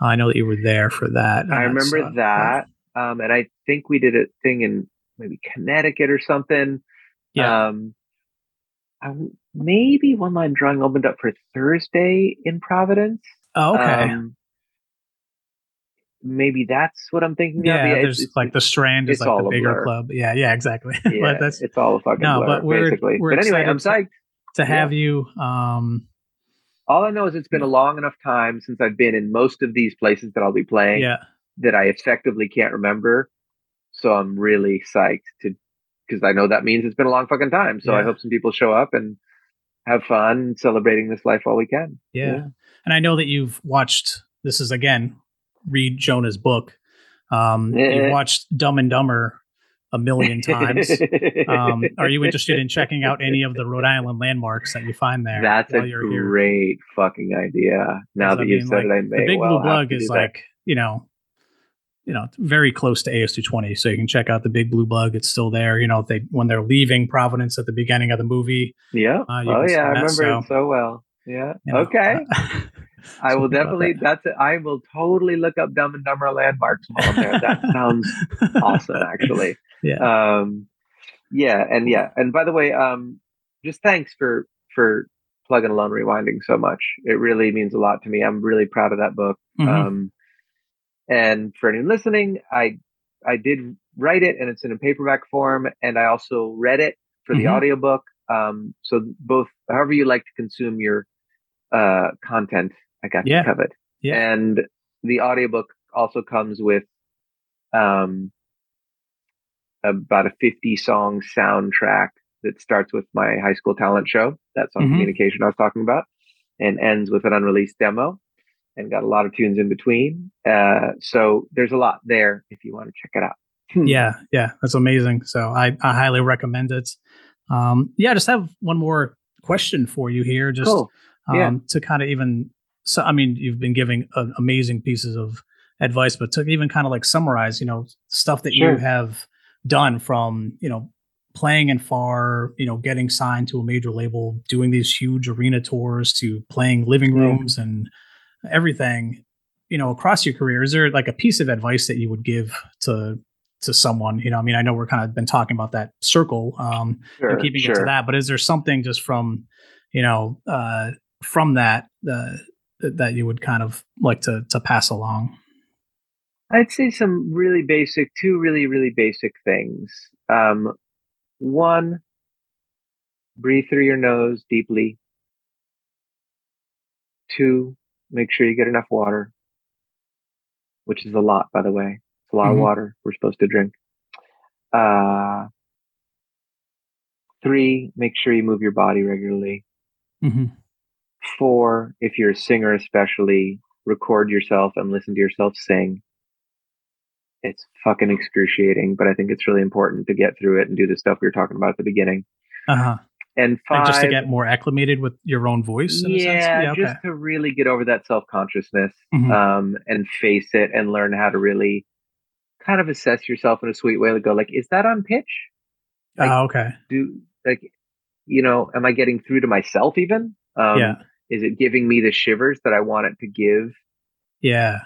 I know that you were there for that. I and remember uh, that, um, and I think we did a thing in maybe Connecticut or something. Yeah, Um, I, maybe one line drawing opened up for Thursday in Providence. oh, okay. Um, maybe that's what I'm thinking yeah, of. it's- there's it's- like the Strand is like the bigger blur. club. Yeah, yeah, exactly. yeah, but that's it's all a fucking No, blur, but we're- basically. we're but anyway, I'm psyched. to have you. Um, All I know is it's been a long enough time since I've been in most of these places that I'll be playing yeah, that I effectively can't remember. So I'm really psyched to because I know that means it's been a long fucking time. So I hope some people show up and have fun celebrating this life while we can. yeah, And I know that you've watched. This is again, read Jonah's book. Um. You've watched Dumb and Dumber a million times. um, are you interested in checking out any of the Rhode Island landmarks that you find there? That's a you're here? great fucking idea. Now that I you've mean, said like, it, I the may Big well Blue to is like you know, you know, it's very close to AS two twenty. So you can check out the Big Blue Bug. It's still there. You know, they when they're leaving Providence at the beginning of the movie. yeah. uh, oh yeah, I remember so- it so well. Yeah. you know, okay. uh, I will definitely. That's it. I will totally look up Dumb and Dumber landmarks while I'm there. That sounds awesome, actually. Yeah. Um, yeah, and yeah, and by the way, um, just thanks for for plugging alone rewinding so much. It really means a lot to me. I'm really proud of that book. Mhm. Um, and for anyone listening, I I did write it, and it's in a paperback form, and I also read it for the Mhm. audiobook. Um, so both, however you like to consume your uh content, I got Yeah. covered. Yeah. And the audiobook also comes with um, about a 50 song soundtrack that starts with my high school talent show. That's on Mhm. communication I was talking about, and ends with an unreleased demo, and got a lot of tunes in between. Uh, so there's a lot there if you want to check it out. Hmm. Yeah, yeah, that's amazing. So I, I highly recommend it. Um, yeah, I just have one more question for you here, just Cool. Yeah. um, to kind of even. So I mean, you've been giving uh, amazing pieces of advice, but to even kind of like summarize, you know, stuff that Sure. you have done from you know playing in far, you know, getting signed to a major label, doing these huge arena tours, to playing living Yeah. rooms and everything you know across your career is there like a piece of advice that you would give to to someone you know i mean i know we're kind of been talking about that circle um Sure. and keeping sure. it to that but is there something just from you know uh from that uh that that you would kind of like to to pass along I'd say some really basic, two really, really basic things. Um, one, breathe through your nose deeply. Two, make sure you get enough water, which is a lot, by the way. It's a lot Mhm. of water we're supposed to drink. Uh, three, make sure you move your body regularly. mm-hmm. Four, if you're a singer, especially, record yourself and listen to yourself sing. It's fucking excruciating, but I think it's really important to get through it and do the stuff we were talking about at the beginning. uh-huh And five, like just to get more acclimated with your own voice sense? yeah, okay. just to really get over that self consciousness Mhm. um, and face it and learn how to really kind of assess yourself in a sweet way. To go like, is that on pitch? like- oh, okay Do like, you know, am I getting through to myself even? Um, yeah Is it giving me the shivers that I want it to give? yeah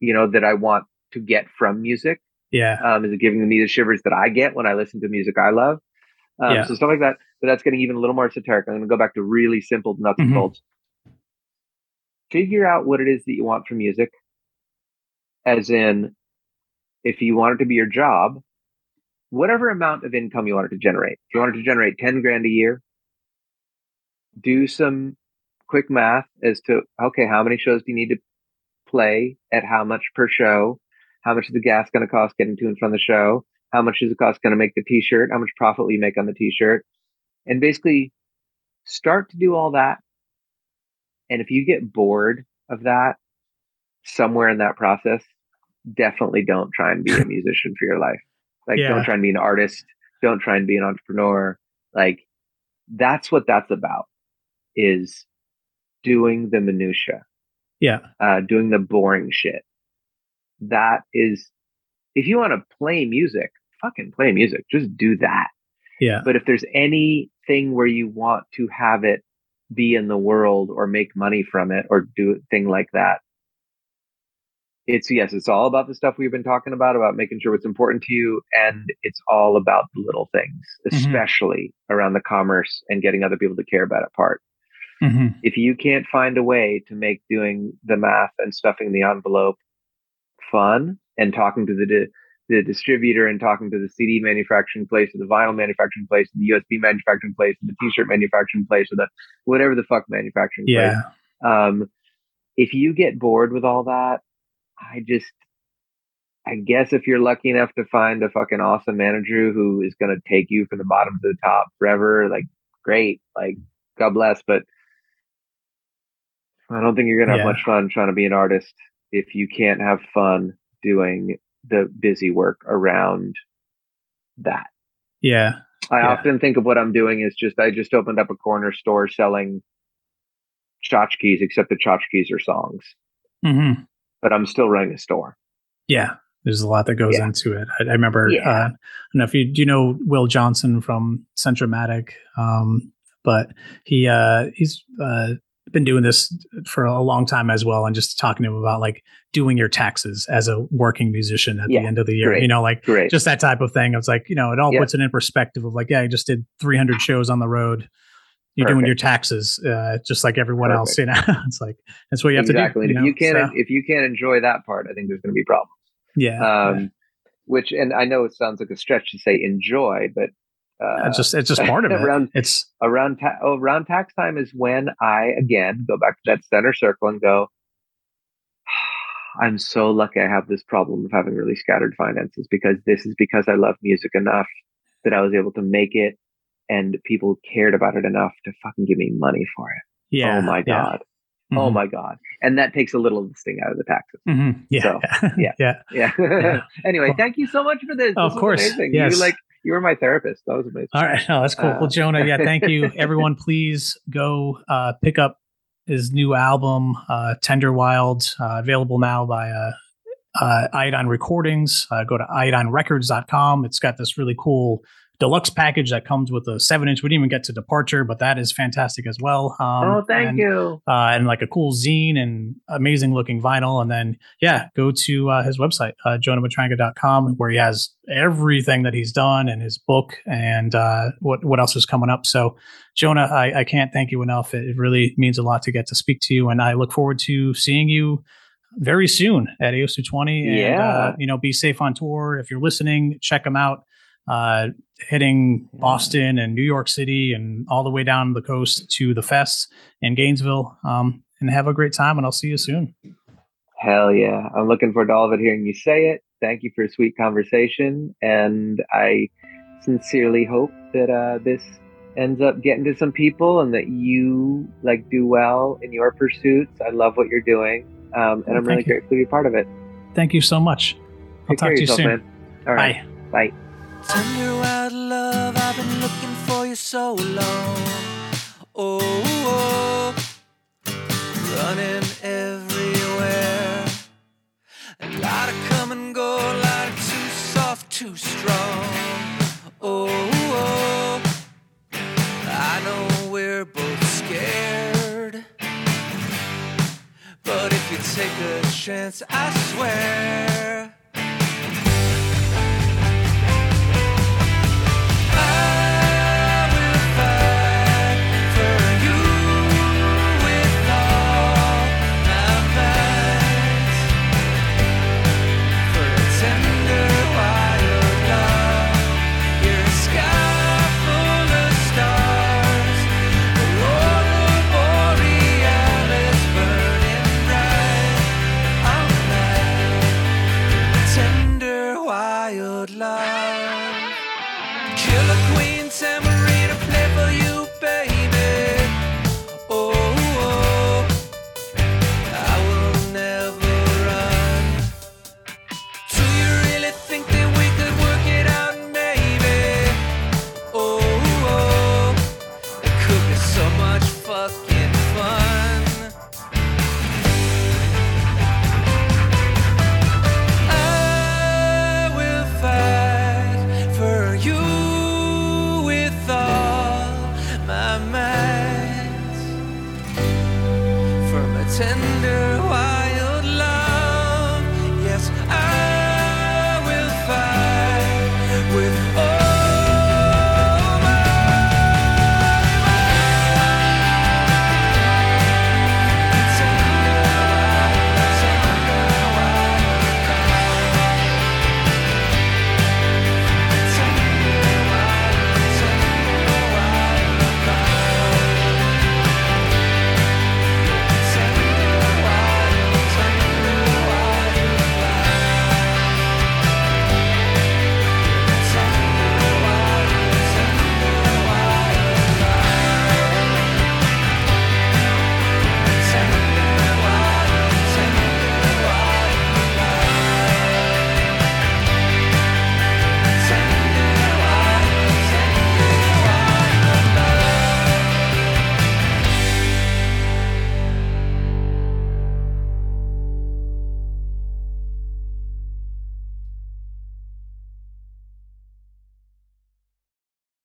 You know, that I want to get from music? yeah Um, is it giving me the shivers that I get when I listen to music I love? Um, Yeah. So stuff like that. But that's getting even a little more esoteric. I'm going to go back to really simple nuts and mm-hmm. bolts. Figure out what it is that you want from music. As in, if you want it to be your job, whatever amount of income you want it to generate. If you want it to generate 10 grand a year, do some quick math as to, okay, how many shows do you need to play at how much per show? How much is the gas going to cost getting to and from the show? How much is the cost going to make the t-shirt? How much profit will you make on the t-shirt? And basically start to do all that. And if you get bored of that somewhere in that process, definitely don't try and be a musician for your life. Like Yeah. don't try and be an artist. Don't try and be an entrepreneur. Like that's what that's about is doing the minutia yeah uh, doing the boring shit. That is, if you want to play music, fucking play music. Just do that. Yeah But if there's anything where you want to have it be in the world or make money from it or do a thing like that, it's yes, it's all about the stuff we've been talking about, about making sure what's important to you. And it's all about the little things, Mhm. especially around the commerce and getting other people to care about it part hmm if you can't find a way to make doing the math and stuffing the envelope fun and talking to the the distributor and talking to the CD manufacturing place or the vinyl manufacturing place or the USB manufacturing place or the t-shirt manufacturing place or the whatever the fuck manufacturing yeah place. Um, if you get bored with all that, I just, I guess if you're lucky enough to find a fucking awesome manager who is going to take you from the bottom to the top forever, like great, like God bless, but I don't think you're going to have much fun trying to be an artist if you can't have fun doing the busy work around that. yeah I Yeah. often think of what I'm doing is just I just opened up a corner store selling tchotchkes, except the tchotchkes are songs, hmm but I'm still running a store. Yeah, there's a lot that goes Yeah. into it. I, I remember. Yeah. Uh, I don't know if you do you know Will Johnson from Centromatic, um, but he uh, he's uh, been doing this for a long time as well, and just talking to him about like doing your taxes as a working musician at Yeah, the end of the year. great. You know, like Great. just that type of thing. It's like you know, it all Yeah. puts it in perspective of like, yeah, I just did 300 shows on the road. You're doing your taxes, uh, just like everyone else. You know, it's like that's what you have exactly. to do. You if you can't So, if you can't enjoy that part, I think there's going to be problems. yeah, Um, yeah. Which, and I know it sounds like a stretch to say enjoy, but uh, it's just it's just part of it. around- It's around ta- oh, around tax time is when I again go back to that center circle and go, I'm so lucky I have this problem of having really scattered finances because this is because I love music enough that I was able to make it and people cared about it enough to fucking give me money for it. Yeah. oh my yeah. god. Oh Mhm. my god. And that takes a little of the sting out of the taxes. Mhm. Yeah. So, yeah. yeah. yeah. Yeah. anyway, Cool. thank you so much for this. Oh, This of course. Yes. You like you were my therapist. That was amazing. All right. No, that's cool. Uh, well, Jonah, yeah, thank you. Everyone, please go uh, pick up his new album, uh, Tender Wild, uh, available now by uh, uh, Iodine Recordings. Uh, go to iodinerecords.com. It's got this really cool deluxe package that comes with a seven inch. We didn't even get to Departure, but that is fantastic as well. Um, oh, thank and, you. Uh, and like a cool zine and amazing looking vinyl. And then, yeah, go to uh, his website, uh, jonahmatranga.com, where he has everything that he's done and his book and uh, what, what else is coming up. So, Jonah, I, I can't thank you enough. It, it really means a lot to get to speak to you. And I look forward to seeing you very soon at AS220. And, Yeah. uh, you know, be safe on tour. If you're listening, check them out. Uh, hitting. Boston and New York City and all the way down the coast to the fests in Gainesville. Um, and have a great time, and I'll see you soon. Hell yeah. I'm looking forward to all of it hearing you say it. Thank you for a sweet conversation. And I sincerely hope that uh, this ends up getting to some people and that you like do well in your pursuits. I love what you're doing. Um, and Oh, I'm really you. grateful to be part of it. Thank you so much. I'll Take talk to you yourself, soon. man. All right. Bye. Bye. Tender wild love, I've been looking for you so long. Oh, oh. running everywhere. A lot of come and go, a lot of too soft, too strong. Oh, oh. I know we're both scared. But if you take a chance, I swear